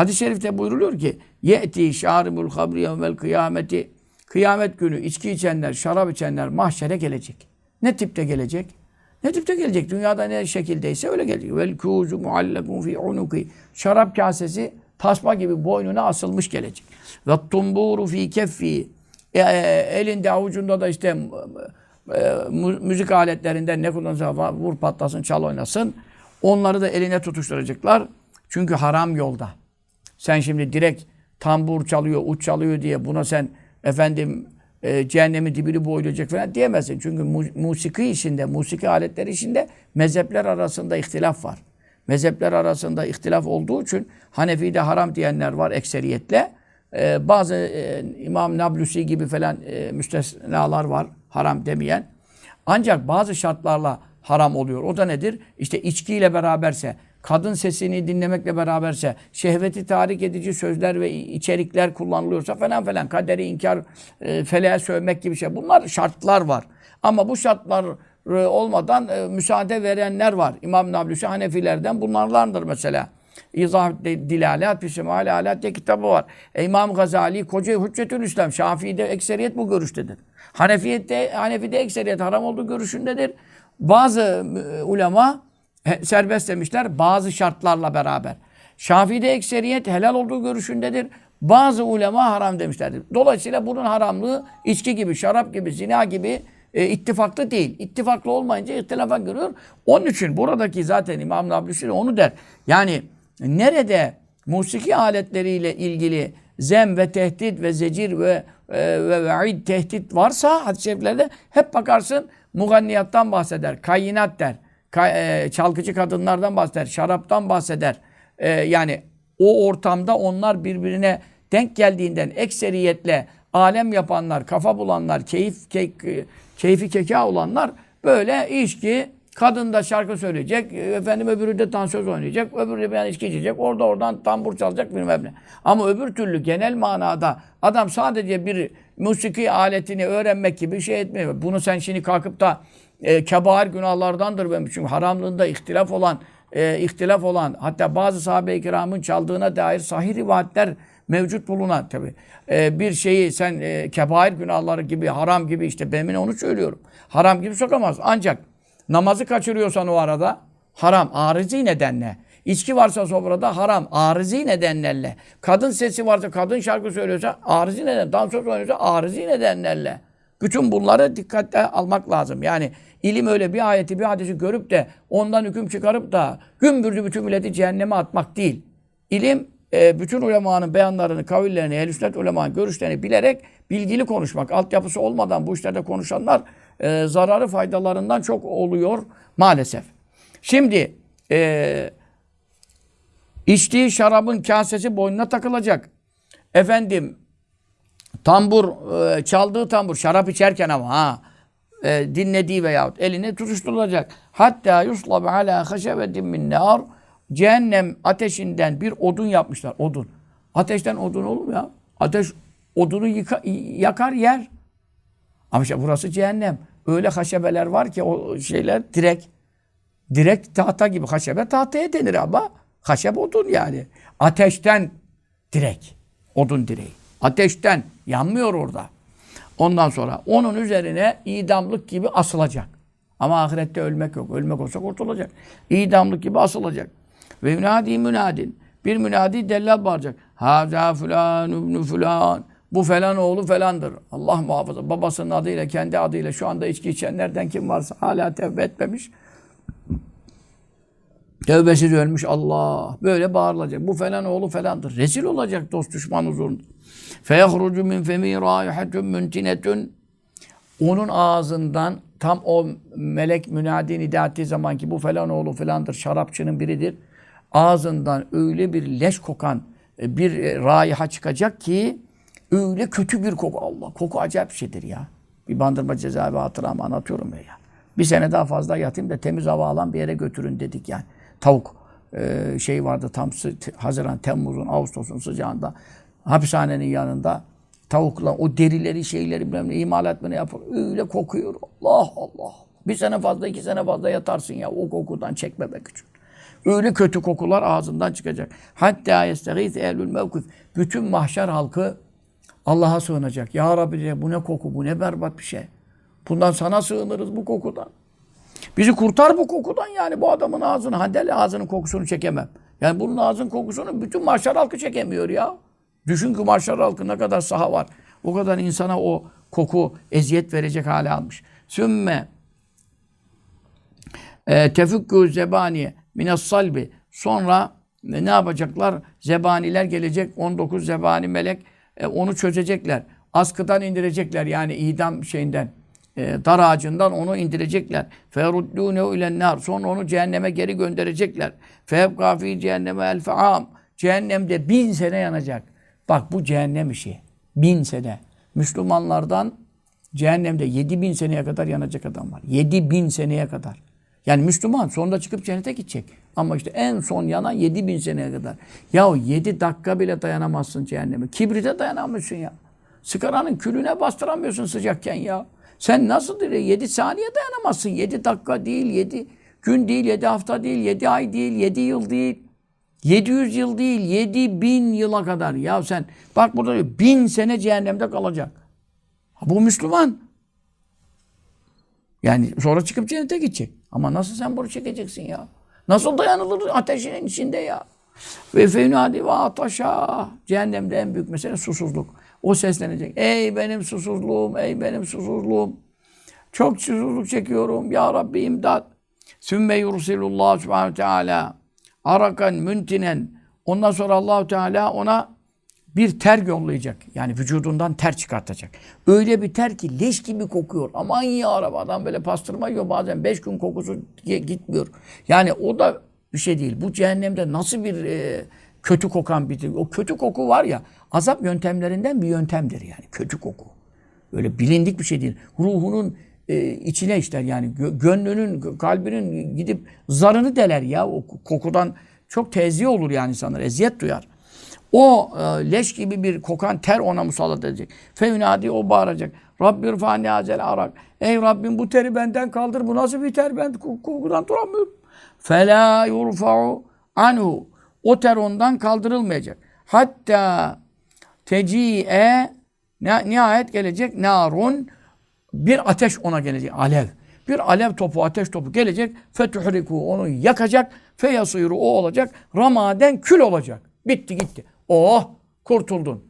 Hadis-i şerifte buyruluyor ki Ye'ti şaribul habri yevmel kıyameti Kıyamet günü içki içenler, şarap içenler mahşere gelecek. Ne tipte gelecek? Ne tipte gelecek? Dünyada ne şekildeyse öyle gelecek. Vel kuzu muallakun fi unuki. Şarap kasesi tasma gibi boynuna asılmış gelecek. Ve tumburu fi keffi. E, e, elinde avucunda da işte e, müzik aletlerinden ne kullanırsa vur patlasın, çal oynasın. Onları da eline tutuşturacaklar. Çünkü haram yolda. Sen şimdi direkt tambur çalıyor, uç çalıyor diye buna sen efendim e, cehennemin dibini boylayacak falan diyemezsin. Çünkü mu musiki işinde, musiki aletleri işinde mezhepler arasında ihtilaf var. Mezhepler arasında ihtilaf olduğu için Hanefi'de haram diyenler var ekseriyetle. E, bazı e, İmam Nablusi gibi falan e, müstesnalar var haram demeyen. Ancak bazı şartlarla haram oluyor. O da nedir? İşte içkiyle beraberse, kadın sesini dinlemekle beraberse, şehveti tahrik edici sözler ve içerikler kullanılıyorsa falan falan, kaderi inkar, e, feleğe sövmek gibi şey. Bunlar şartlar var. Ama bu şartlar e, olmadan e, müsaade verenler var. İmam Nablusi Hanefilerden bunlarlandır mesela. İzah Dilalat Pişimali Alat diye kitabı var. E, İmam Gazali Koca Hüccetül İslam. Şafii'de ekseriyet bu görüştedir. Hanefi'de, Hanefi'de ekseriyet haram olduğu görüşündedir. Bazı e, ulema serbest demişler bazı şartlarla beraber. Şafii'de ekseriyet helal olduğu görüşündedir. Bazı ulema haram demişlerdir. Dolayısıyla bunun haramlığı içki gibi, şarap gibi, zina gibi e, ittifaklı değil. İttifaklı olmayınca ihtilafa görüyor. Onun için buradaki zaten İmam Nablusi onu der. Yani nerede musiki aletleriyle ilgili zem ve tehdit ve zecir ve e, ve ve'id tehdit varsa hadis-i şeriflerde hep bakarsın muganniyattan bahseder, kayinat der. E, çalgıcı kadınlardan bahseder, şaraptan bahseder. E, yani o ortamda onlar birbirine denk geldiğinden ekseriyetle alem yapanlar, kafa bulanlar, keyif key, keyfi keka olanlar böyle içki, kadın da şarkı söyleyecek, efendim öbürü de dansöz oynayacak, öbürü de bir içki içecek, orada oradan tambur çalacak bilmem ne. Ama öbür türlü genel manada adam sadece bir musiki aletini öğrenmek gibi bir şey etmiyor. Bunu sen şimdi kalkıp da e, kebair günahlardandır benim çünkü haramlığında ihtilaf olan e, ihtilaf olan hatta bazı sahabe-i kiramın çaldığına dair sahih rivayetler mevcut bulunan tabi e, bir şeyi sen e, kebair günahları gibi haram gibi işte ben onu söylüyorum. Haram gibi sokamaz. Ancak namazı kaçırıyorsan o arada haram arizi nedenle. İçki varsa sofrada haram. Arizi nedenlerle. Kadın sesi varsa, kadın şarkı söylüyorsa arizi neden. Dansöz oynuyorsa arizi nedenlerle. Bütün bunları dikkatle almak lazım. Yani ilim öyle bir ayeti, bir hadisi görüp de ondan hüküm çıkarıp da gümbürdü bütün milleti cehenneme atmak değil. İlim e, bütün ulemanın beyanlarını, kavillerini, ehl sünnet ulemanın görüşlerini bilerek bilgili konuşmak. Altyapısı olmadan bu işlerde konuşanlar e, zararı faydalarından çok oluyor maalesef. Şimdi e, içtiği şarabın kasesi boynuna takılacak. Efendim tambur, e, çaldığı tambur şarap içerken ama ha e, dinlediği veyahut eline tutuşturulacak. Hatta yuslabe ala haşebetin min nar cehennem ateşinden bir odun yapmışlar. Odun. Ateşten odun olur mu ya? Ateş odunu yıka, yakar yer. Ama işte burası cehennem. Öyle haşebeler var ki o şeyler direkt direkt tahta gibi haşebe tahtaya denir ama haşeb odun yani. Ateşten direkt odun direği. Ateşten yanmıyor orada. Ondan sonra onun üzerine idamlık gibi asılacak. Ama ahirette ölmek yok. Ölmek olsa kurtulacak. İdamlık gibi asılacak. Ve münadi münadin. Bir münadi dellal bağıracak. Haza fulan ibn fulan. Bu falan oğlu falandır. Allah muhafaza. Babasının adıyla, kendi adıyla şu anda içki içenlerden kim varsa hala tevbe etmemiş. Tevbesiz ölmüş Allah. Böyle bağırılacak. Bu falan oğlu falandır. Rezil olacak dost düşman huzurunda. Feyahrucu min femi raihatun muntinetun. Onun ağzından tam o melek münadi nida ettiği zaman ki bu falan oğlu falandır, şarapçının biridir. Ağzından öyle bir leş kokan e, bir e, raiha çıkacak ki öyle kötü bir koku. Allah koku acayip bir şeydir ya. Bir bandırma cezaevi hatıramı anlatıyorum ya. Bir sene daha fazla yatayım da temiz hava alan bir yere götürün dedik yani. Tavuk e, şey vardı tam Haziran, Temmuz'un, Ağustos'un sıcağında hapishanenin yanında tavukla o derileri şeyleri bilmem ne imal etmeni yapar. Öyle kokuyor. Allah Allah. Bir sene fazla iki sene fazla yatarsın ya o kokudan çekmemek için. Öyle kötü kokular ağzından çıkacak. Hatta yestegîz ehlül mevkif. Bütün mahşer halkı Allah'a sığınacak. Ya Rabbi diye bu ne koku, bu ne berbat bir şey. Bundan sana sığınırız bu kokudan. Bizi kurtar bu kokudan yani bu adamın ağzını, Handel ağzının kokusunu çekemem. Yani bunun ağzının kokusunu bütün mahşer halkı çekemiyor ya. Düşün ki mahşer halkı ne kadar saha var. O kadar insana o koku eziyet verecek hale almış. Sümme e, tefükkü zebaniye minas salbi. Sonra e, ne yapacaklar? Zebaniler gelecek. 19 zebani melek e, onu çözecekler. Askıdan indirecekler yani idam şeyinden. E, dar ağacından onu indirecekler. Feruddûnehu ilen Sonra onu cehenneme geri gönderecekler. Febqa fî cehenneme el fe'am. Cehennemde bin sene yanacak. Bak bu cehennem işi. Bin sene. Müslümanlardan cehennemde yedi bin seneye kadar yanacak adam var. Yedi bin seneye kadar. Yani Müslüman sonunda çıkıp cennete gidecek. Ama işte en son yanan yedi bin seneye kadar. Ya yedi dakika bile dayanamazsın cehenneme. Kibrite dayanamıyorsun ya. Sigaranın külüne bastıramıyorsun sıcakken ya. Sen nasıl? Yedi saniye dayanamazsın. Yedi dakika değil, yedi gün değil, yedi hafta değil, yedi ay değil, yedi yıl değil. 700 yıl değil, 7000 yıla kadar. Ya sen bak burada diyor, bin sene cehennemde kalacak. Bu Müslüman. Yani sonra çıkıp cennete gidecek. Ama nasıl sen bunu çekeceksin ya? Nasıl dayanılır ateşin içinde ya? Ve fenadi ve ataşa. Cehennemde en büyük mesele susuzluk. O seslenecek. Ey benim susuzluğum, ey benim susuzluğum. Çok susuzluk çekiyorum. Ya Rabbi imdat. Sümme yursilullah subhanahu teala. Arakan müntinen. Ondan sonra Allahu Teala ona bir ter yollayacak. Yani vücudundan ter çıkartacak. Öyle bir ter ki leş gibi kokuyor. Aman ya Rabbi adam böyle pastırma yiyor bazen. Beş gün kokusu gitmiyor. Yani o da bir şey değil. Bu cehennemde nasıl bir e, kötü kokan bir o kötü koku var ya azap yöntemlerinden bir yöntemdir yani kötü koku. Öyle bilindik bir şey değil. Ruhunun e, içine işler yani gönlünün, kalbinin gidip zarını deler ya o kokudan çok tezih olur yani insanlar eziyet duyar. O e, leş gibi bir kokan ter ona musallat edecek. Fevnadi o bağıracak. Rabbir fani azel arak. Ey Rabbim bu teri benden kaldır. Bu nasıl bir ter? Ben kokudan duramıyorum. Fela yurfa'u anhu. O ter ondan kaldırılmayacak. Hatta teci'e nihayet gelecek narun bir ateş ona gelecek. Alev. Bir alev topu, ateş topu gelecek. Fetuhriku onu yakacak. Feyasuyru o olacak. Ramaden kül olacak. Bitti gitti. Oh kurtuldun.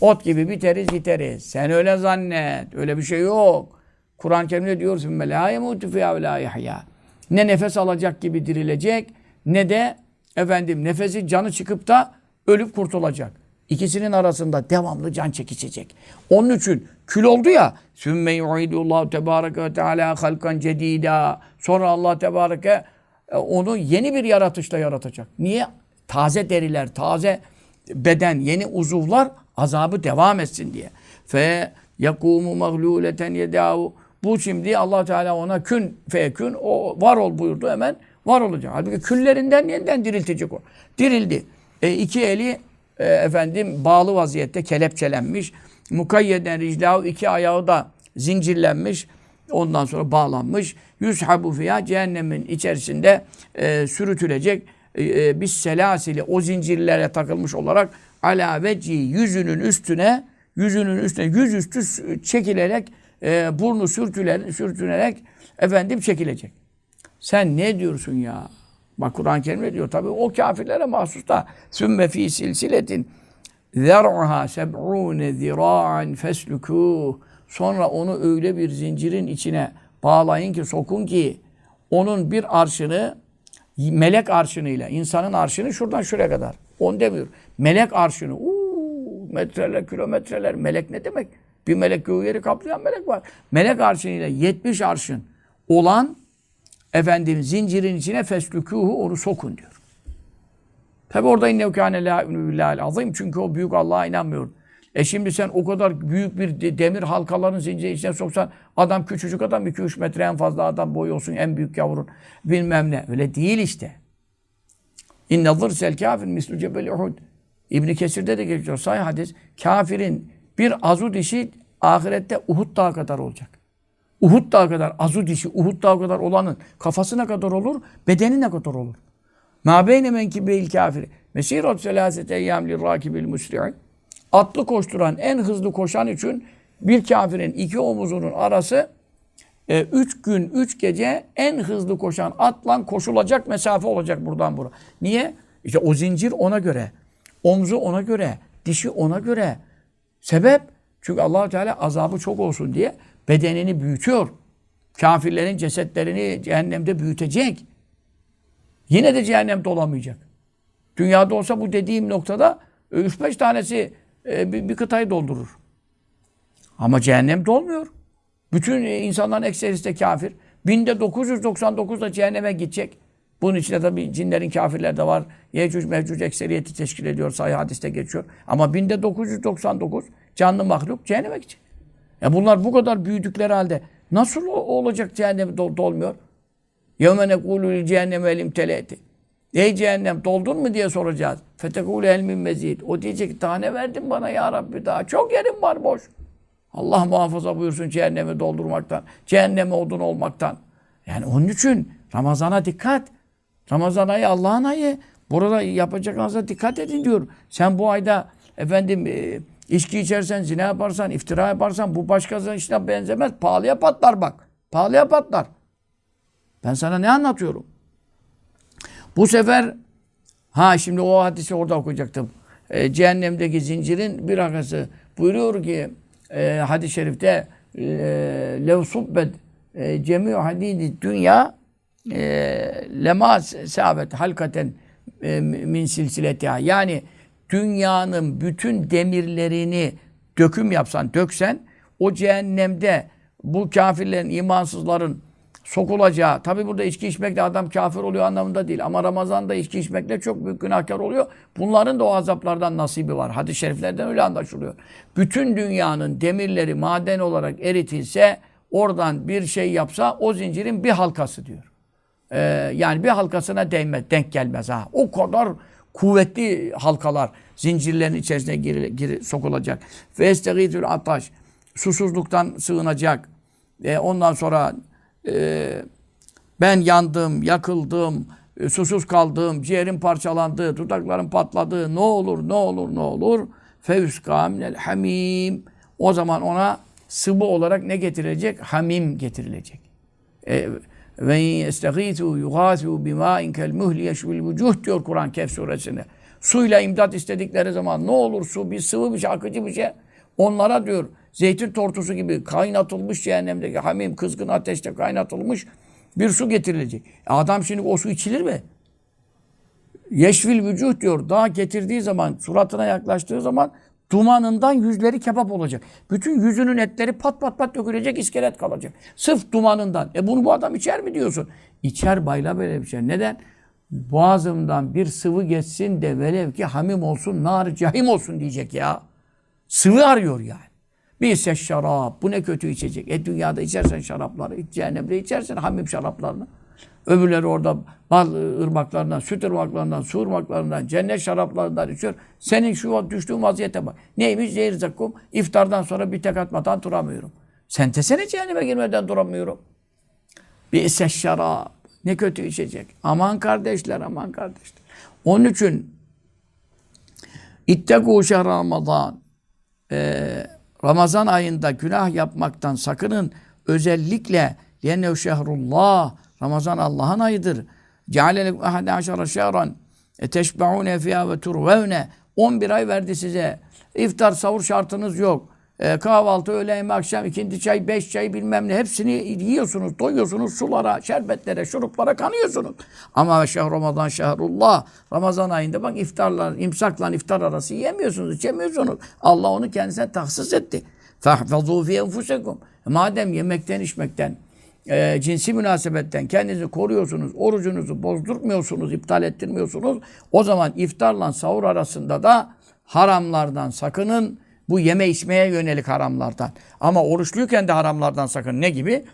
Ot gibi biteriz giteriz. Sen öyle zannet. Öyle bir şey yok. Kur'an-ı Kerim'de diyor sümme la yemutu. Ne nefes alacak gibi dirilecek ne de efendim nefesi canı çıkıp da ölüp kurtulacak. İkisinin arasında devamlı can çekişecek. Onun için kül oldu ya sümme yu'idullahu tebareke ve teala halkan cedida. Sonra Allah tebareke e, onu yeni bir yaratışla yaratacak. Niye? Taze deriler, taze beden, yeni uzuvlar azabı devam etsin diye. Fe yakumu magluleten yedahu. Bu şimdi Allah Teala ona kün fekün o var ol buyurdu hemen var olacak. Halbuki küllerinden yeniden diriltecek o. Dirildi. E, iki eli e, efendim bağlı vaziyette kelepçelenmiş. Mukayyeden riclahu iki ayağı da zincirlenmiş. Ondan sonra bağlanmış. Yushabu fiyâ cehennemin içerisinde e, sürütülecek. E, e, biz selasili o zincirlere takılmış olarak ala veci yüzünün üstüne yüzünün üstüne yüzüstü çekilerek e, burnu sürtüler, sürtünerek efendim çekilecek. Sen ne diyorsun ya? Bak Kur'an-ı Kerim'de diyor. Tabi o kafirlere mahsus da sümme fi silsiletin zer'uha seb'une zira'an feslukuh Sonra onu öyle bir zincirin içine bağlayın ki, sokun ki onun bir arşını melek arşınıyla, insanın arşını şuradan şuraya kadar. On demiyor. Melek arşını. Uuu, metreler, kilometreler. Melek ne demek? Bir melek göğü yeri kaplayan melek var. Melek arşınıyla 70 arşın olan efendim zincirin içine feslükûhu onu sokun diyor. Tabi orada innehu kâne lâ billâhil azim. Çünkü o büyük Allah'a inanmıyor. E şimdi sen o kadar büyük bir demir halkaların zincirin içine soksan adam küçücük adam 2-3 metre en fazla adam boyu olsun en büyük yavrun bilmem ne. Öyle değil işte. İnne zırsel kafir mislu cebel Uhud. İbn Kesir'de de geçiyor sahih hadis. Kafirin bir azu dişi ahirette Uhud dağı kadar olacak. Uhud dağı kadar azu dişi Uhud dağı kadar olanın kafası ne kadar olur? Bedeni ne kadar olur? Ma beyne menkibeyil kafiri. Mesirot selasete eyyam lirrakibil musli'in. Atlı koşturan, en hızlı koşan için bir kafirin iki omuzunun arası e, üç gün, üç gece en hızlı koşan atla koşulacak mesafe olacak buradan buraya. Niye? İşte o zincir ona göre. Omzu ona göre. Dişi ona göre. Sebep? Çünkü allah Teala azabı çok olsun diye bedenini büyütüyor. Kafirlerin cesetlerini cehennemde büyütecek. Yine de cehennemde olamayacak. Dünyada olsa bu dediğim noktada 3-5 tanesi e, bir, kıtayı doldurur. Ama cehennemde olmuyor. Bütün e, insanların ekserisi de kafir. Binde 999 da cehenneme gidecek. Bunun içinde tabii cinlerin kafirler de var. Yecüc mevcuc ekseriyeti teşkil ediyor. Sahih hadiste geçiyor. Ama binde 999 canlı mahluk cehenneme gidecek. Ya bunlar bu kadar büyüdükleri halde nasıl o- olacak cehennem dol- dolmuyor? يَوْمَ نَقُولُ لِلْجَهَنَّمَ الْاِمْتَلَيْتِ Ey cehennem doldun mu diye soracağız. فَتَقُولُ elmin mezid. O diyecek ki, daha ne verdin bana ya Rabbi daha çok yerim var boş. Allah muhafaza buyursun cehennemi doldurmaktan. Cehenneme odun olmaktan. Yani onun için Ramazan'a dikkat. Ramazan ayı Allah'ın ayı. Burada yapacaklarınıza dikkat edin diyor. Sen bu ayda efendim e, içki içersen, zina yaparsan, iftira yaparsan bu başkasının işine benzemez. Pahalıya patlar bak. Pahalıya patlar. Ben sana ne anlatıyorum? Bu sefer ha şimdi o hadisi orada okuyacaktım. E, cehennemdeki zincirin bir akası buyuruyor ki e, hadis-i şerifte e, lev subbet e, cemi'u hadidi dünya e, lema sabet halkaten e, min silsiletiha. Yani dünyanın bütün demirlerini döküm yapsan, döksen o cehennemde bu kafirlerin, imansızların sokulacağı, tabi burada içki içmekle adam kafir oluyor anlamında değil. Ama Ramazan'da içki içmekle çok büyük günahkar oluyor. Bunların da o azaplardan nasibi var. Hadis-i şeriflerden öyle anlaşılıyor. Bütün dünyanın demirleri maden olarak eritilse, oradan bir şey yapsa o zincirin bir halkası diyor. Ee, yani bir halkasına değmez, denk gelmez ha. O kadar kuvvetli halkalar zincirlerin içerisine gir, gir, sokulacak. Ve estegîtül ataş. Susuzluktan sığınacak. E, ondan sonra e, ben yandım, yakıldım, e, susuz kaldım, ciğerim parçalandı, dudaklarım patladı. Ne olur, ne olur, ne olur. Fevska minel hamim. O zaman ona sıvı olarak ne getirilecek? Hamim getirilecek. E, ve yestegîtû yugâsû bimâin kel muhli yeşvil vücuh diyor Kur'an Kehf suresinde. Suyla imdat istedikleri zaman ne olur su bir sıvı bir şey, akıcı bir şey. Onlara diyor zeytin tortusu gibi kaynatılmış cehennemdeki hamim kızgın ateşte kaynatılmış bir su getirilecek. E adam şimdi o su içilir mi? Yeşvil vücuh diyor. Daha getirdiği zaman, suratına yaklaştığı zaman dumanından yüzleri kebap olacak. Bütün yüzünün etleri pat pat pat dökülecek, iskelet kalacak. Sırf dumanından. E bunu bu adam içer mi diyorsun? İçer bayla böyle bir şey. Neden? Boğazımdan bir sıvı geçsin de velev ki hamim olsun, nar cahim olsun diyecek ya. Sıvı arıyor yani. Bir ise şarap. Bu ne kötü içecek. E dünyada içersen şarapları, cehennemde içersen hamim şaraplarını. Öbürleri orada bal ırmaklarından, süt ırmaklarından, su ırmaklarından, cennet şaraplarından içiyor. Senin şu düştüğün vaziyete bak. Neymiş? Zehir zakkum. İftardan sonra bir tek atmadan duramıyorum. Sen desene cehenneme girmeden duramıyorum. Bir ise şarap. Ne kötü içecek. Aman kardeşler, aman kardeşler. Onun için İttegû şehr Ramazan. Ee, Ramazan ayında günah yapmaktan sakının. Özellikle yennev şehrullah. Ramazan Allah'ın ayıdır. Cealelek ahade aşara şehran e, teşbe'une fiyâ ve turvevne 11 ay verdi size. İftar, savur şartınız yok. E, kahvaltı, öğle yemeği, akşam, ikindi çay, beş çay bilmem ne hepsini yiyorsunuz, doyuyorsunuz sulara, şerbetlere, şuruplara kanıyorsunuz. Ama şehr Ramazan şehrullah. Ramazan ayında bak iftarla, imsakla iftar arası yemiyorsunuz, içemiyorsunuz. Allah onu kendisine tahsis etti. Fahfazû fî enfusekum. Madem yemekten, içmekten, e, cinsi münasebetten kendinizi koruyorsunuz, orucunuzu bozdurmuyorsunuz, iptal ettirmiyorsunuz. O zaman iftarla sahur arasında da haramlardan sakının. Bu yeme içmeye yönelik haramlardan. Ama oruçluyken de haramlardan sakın. Ne gibi?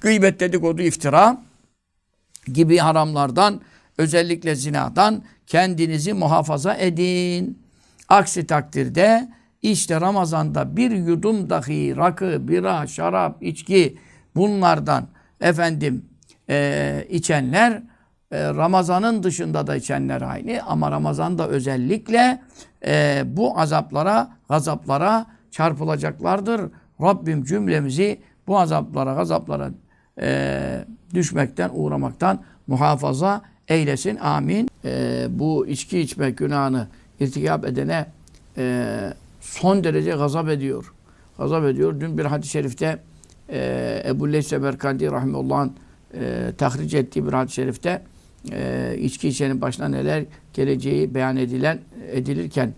Gıybet, dedikodu, iftira gibi haramlardan, özellikle zinadan kendinizi muhafaza edin. Aksi takdirde işte Ramazan'da bir yudum dahi rakı, bira, şarap, içki bunlardan efendim e, içenler e, Ramazan'ın dışında da içenler aynı ama Ramazan'da özellikle e, bu azaplara, gazaplara çarpılacaklardır. Rabbim cümlemizi bu azaplara, gazaplara e, düşmekten, uğramaktan muhafaza eylesin. Amin. E, bu içki içme günahını irtikap edene e, son derece gazap ediyor. Gazap ediyor. Dün bir hadis-i şerifte e, Ebu Leys Semerkandi Rahimullah'ın e, tahric ettiği bir hadis-i şerifte e, içki içenin başına neler geleceği beyan edilen edilirken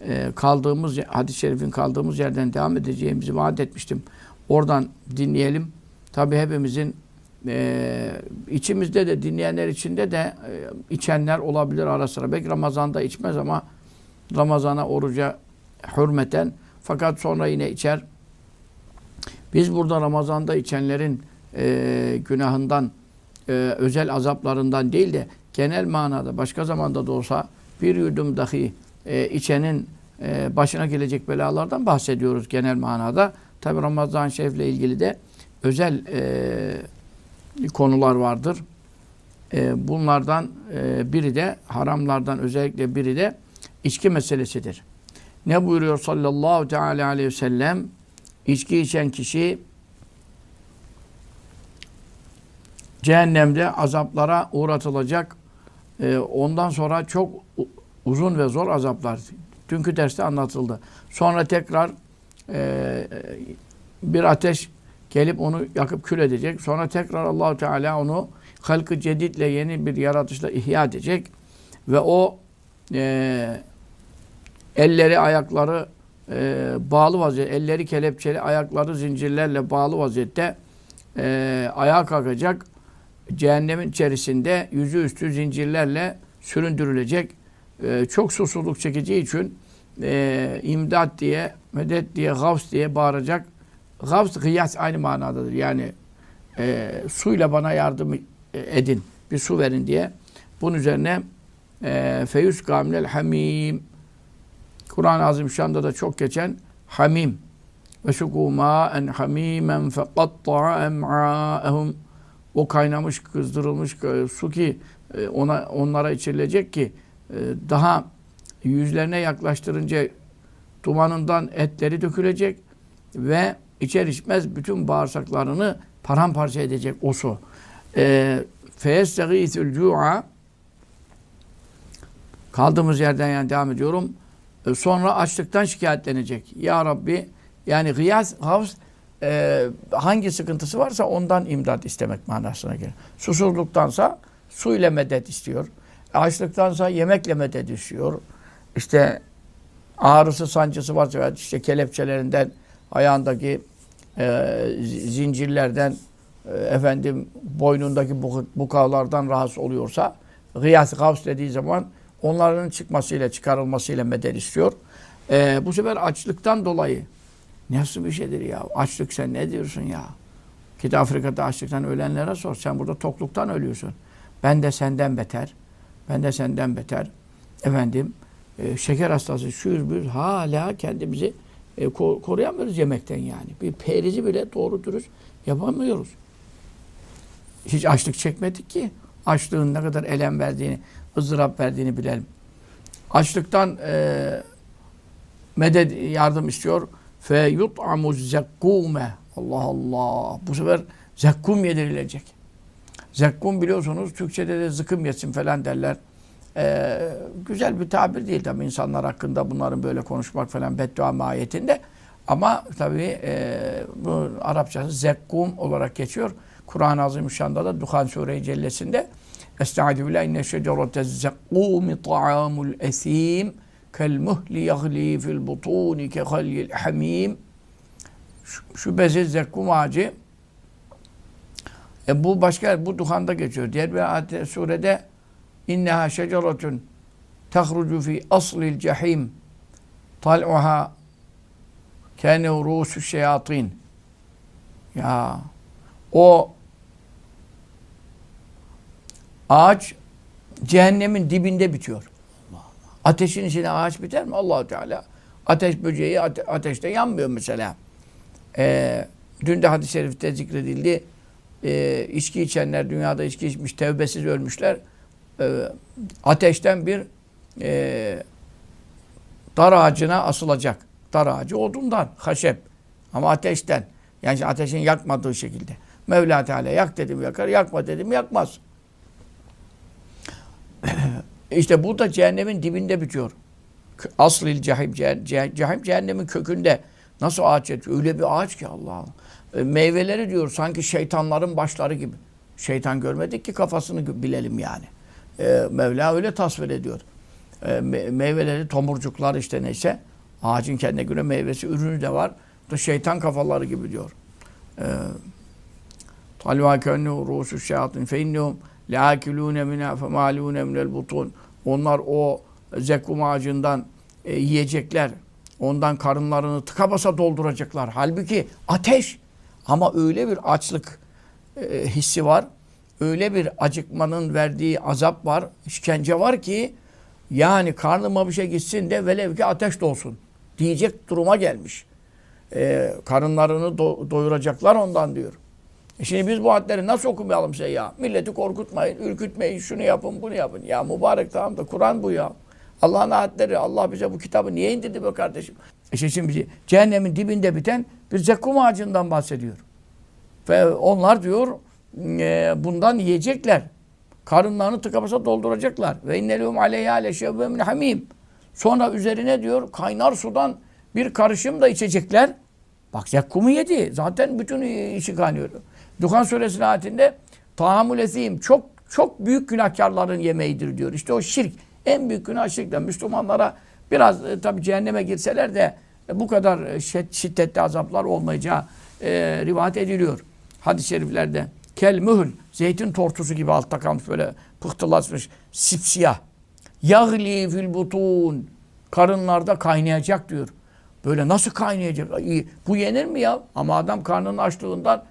e, kaldığımız hadis-i şerifin kaldığımız yerden devam edeceğimizi vaat etmiştim. Oradan dinleyelim. Tabi hepimizin e, içimizde de dinleyenler içinde de e, içenler olabilir ara sıra. Belki Ramazan'da içmez ama Ramazan'a oruca hürmeten fakat sonra yine içer. Biz burada Ramazan'da içenlerin e, günahından, e, özel azaplarından değil de genel manada başka zamanda da olsa bir yudum dahi e, içenin e, başına gelecek belalardan bahsediyoruz genel manada. Tabi Ramazan Şerif'le ilgili de özel e, konular vardır. E, bunlardan e, biri de haramlardan özellikle biri de içki meselesidir. Ne buyuruyor sallallahu teala aleyhi ve sellem? İçki içen kişi cehennemde azaplara uğratılacak. E, ondan sonra çok uzun ve zor azaplar. Dünkü derste anlatıldı. Sonra tekrar e, bir ateş gelip onu yakıp kül edecek. Sonra tekrar Allahu Teala onu halkı ceditle yeni bir yaratışla ihya edecek. Ve o e, elleri ayakları e, bağlı vaziyette, elleri kelepçeli, ayakları zincirlerle bağlı vaziyette e, ayağa kalkacak. Cehennemin içerisinde yüzü üstü zincirlerle süründürülecek. E, çok susuzluk çekeceği için e, imdat diye, medet diye, gavs diye bağıracak. Gavs, gıyas aynı manadadır. Yani e, suyla bana yardım edin, bir su verin diye. Bunun üzerine e, feyüs gamlel hamim Kur'an-ı Azimüşşan'da da çok geçen hamim ve sukû en hamimen feqatta'a em'âehum o kaynamış, kızdırılmış su ki e, ona onlara içirilecek ki e, daha yüzlerine yaklaştırınca dumanından etleri dökülecek ve içer içmez bütün bağırsaklarını paramparça edecek o su. E, Feyestegîthül cu'a kaldığımız yerden yani devam ediyorum. E, sonra açlıktan şikayetlenecek. Ya Rabbi yani gıyas, havz e, hangi sıkıntısı varsa ondan imdat istemek manasına gelir. Susuzluktansa su ile medet istiyor. Açlıktansa yemekle medet istiyor. İşte ağrısı, sancısı varsa işte kelepçelerinden, ayağındaki e, zincirlerden, e, efendim boynundaki bukavlardan rahatsız oluyorsa gıyas, gavs dediği zaman onların çıkmasıyla, çıkarılmasıyla medet istiyor. Ee, bu sefer açlıktan dolayı nasıl bir şeydir ya? Açlık sen ne diyorsun ya? Git Afrika'da açlıktan ölenlere sor. Sen burada tokluktan ölüyorsun. Ben de senden beter. Ben de senden beter. Efendim e, şeker hastası şuyuz biz hala kendimizi e, koruyamıyoruz yemekten yani. Bir perizi bile doğru dürüst yapamıyoruz. Hiç açlık çekmedik ki. Açlığın ne kadar elem verdiğini, ızdırap verdiğini bilelim. Açlıktan e, medet yardım istiyor. Fe yut'amu zekkume. Allah Allah. Bu sefer zekkum yedirilecek. Zekkum biliyorsunuz Türkçe'de de zıkım yesin falan derler. Ee, güzel bir tabir değil tabi insanlar hakkında bunların böyle konuşmak falan beddua mahiyetinde. Ama tabi e, bu Arapçası zekkum olarak geçiyor. Kur'an-ı Azimüşşan'da da Duhan Sure-i Cellesi'nde Estaizu billahi inne şecerete zekkûmi ta'amul esim kel muhli yagli fil butuni ke halyil hamim şüphesiz zekkum ağacı e bu başka bu Duhan'da geçiyor. Diğer bir ayet surede inneha şeceretun tahrucu fi aslil cehim tal'uha kâne rusu şeyatin ya o Ağaç cehennemin dibinde bitiyor. Ateşin içine ağaç biter mi? allah Teala ateş böceği ate ateşte yanmıyor mesela. Ee, dün de hadis-i şerifte zikredildi. e, içki içenler, dünyada içki içmiş, tevbesiz ölmüşler. E, ateşten bir e, dar ağacına asılacak. Dar ağacı odundan, haşep. Ama ateşten. Yani ateşin yakmadığı şekilde. Mevla Teala yak dedim yakar, yakma dedim yakmaz. işte bu da cehennemin dibinde bitiyor. Aslil cehim, cehim cehennemin kökünde. Nasıl ağaç yetiyor? Öyle bir ağaç ki Allah Allah. E, meyveleri diyor sanki şeytanların başları gibi. Şeytan görmedik ki kafasını bilelim yani. E, Mevla öyle tasvir ediyor. E, me- meyveleri, tomurcuklar işte neyse. Ağacın kendine göre meyvesi, ürünü de var. Da şeytan kafaları gibi diyor. E, Talva kennu rusu şeyatin fe leakilune minha femalune minel butun. Onlar o zekum ağacından e, yiyecekler. Ondan karınlarını tıka basa dolduracaklar. Halbuki ateş. Ama öyle bir açlık e, hissi var. Öyle bir acıkmanın verdiği azap var, işkence var ki yani karnıma bir şey gitsin de velev ki ateş dolsun diyecek duruma gelmiş. E, karınlarını do- doyuracaklar ondan diyor. E şimdi biz bu hadleri nasıl okumayalım size ya? Milleti korkutmayın, ürkütmeyin, şunu yapın, bunu yapın. Ya mübarek tamam da Kur'an bu ya. Allah'ın ayetleri, Allah bize bu kitabı niye indirdi be kardeşim? E şimdi, cehennemin dibinde biten bir zekkum ağacından bahsediyor. Ve onlar diyor e, bundan yiyecekler. Karınlarını tıka basa dolduracaklar. Ve innelehum aleyha leşevve min hamim. Sonra üzerine diyor kaynar sudan bir karışım da içecekler. Bak zekkumu yedi. Zaten bütün işi kaynıyor. Duhan suresinin ayetinde tahamul esim çok çok büyük günahkarların yemeğidir diyor. İşte o şirk. En büyük günah şirkten. Müslümanlara biraz e, tabi cehenneme girseler de e, bu kadar e, şid- şiddetli azaplar olmayacağı e, rivayet ediliyor. Hadis-i şeriflerde. Kel mühül. Zeytin tortusu gibi altta kalmış böyle pıhtılaşmış. Sipsiyah. Yagli fil butun. Karınlarda kaynayacak diyor. Böyle nasıl kaynayacak? Ay, Bu yenir mi ya? Ama adam karnının açlığından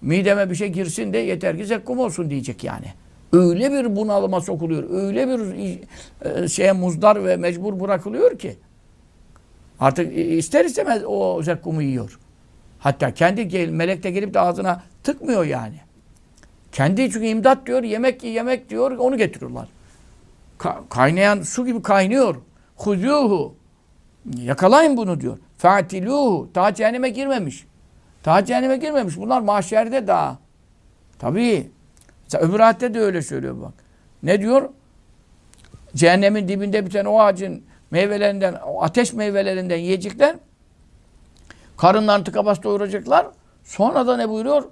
mideme bir şey girsin de yeter ki zekkum olsun diyecek yani. Öyle bir bunalıma sokuluyor. Öyle bir e, şeye muzdar ve mecbur bırakılıyor ki. Artık ister istemez o zekkumu yiyor. Hatta kendi gel, melek de gelip de ağzına tıkmıyor yani. Kendi çünkü imdat diyor, yemek yemek diyor, onu getiriyorlar. Ka- kaynayan su gibi kaynıyor. Huzuhu. Yakalayın bunu diyor. Fatiluhu. Daha cehenneme girmemiş. Daha cehenneme girmemiş. Bunlar mahşerde daha. Tabii. Öbür ayette de öyle söylüyor bak. Ne diyor? Cehennemin dibinde biten o ağacın meyvelerinden, o ateş meyvelerinden yiyecekler. Karınlarını tıka bas doyuracaklar. Sonra da ne buyuruyor?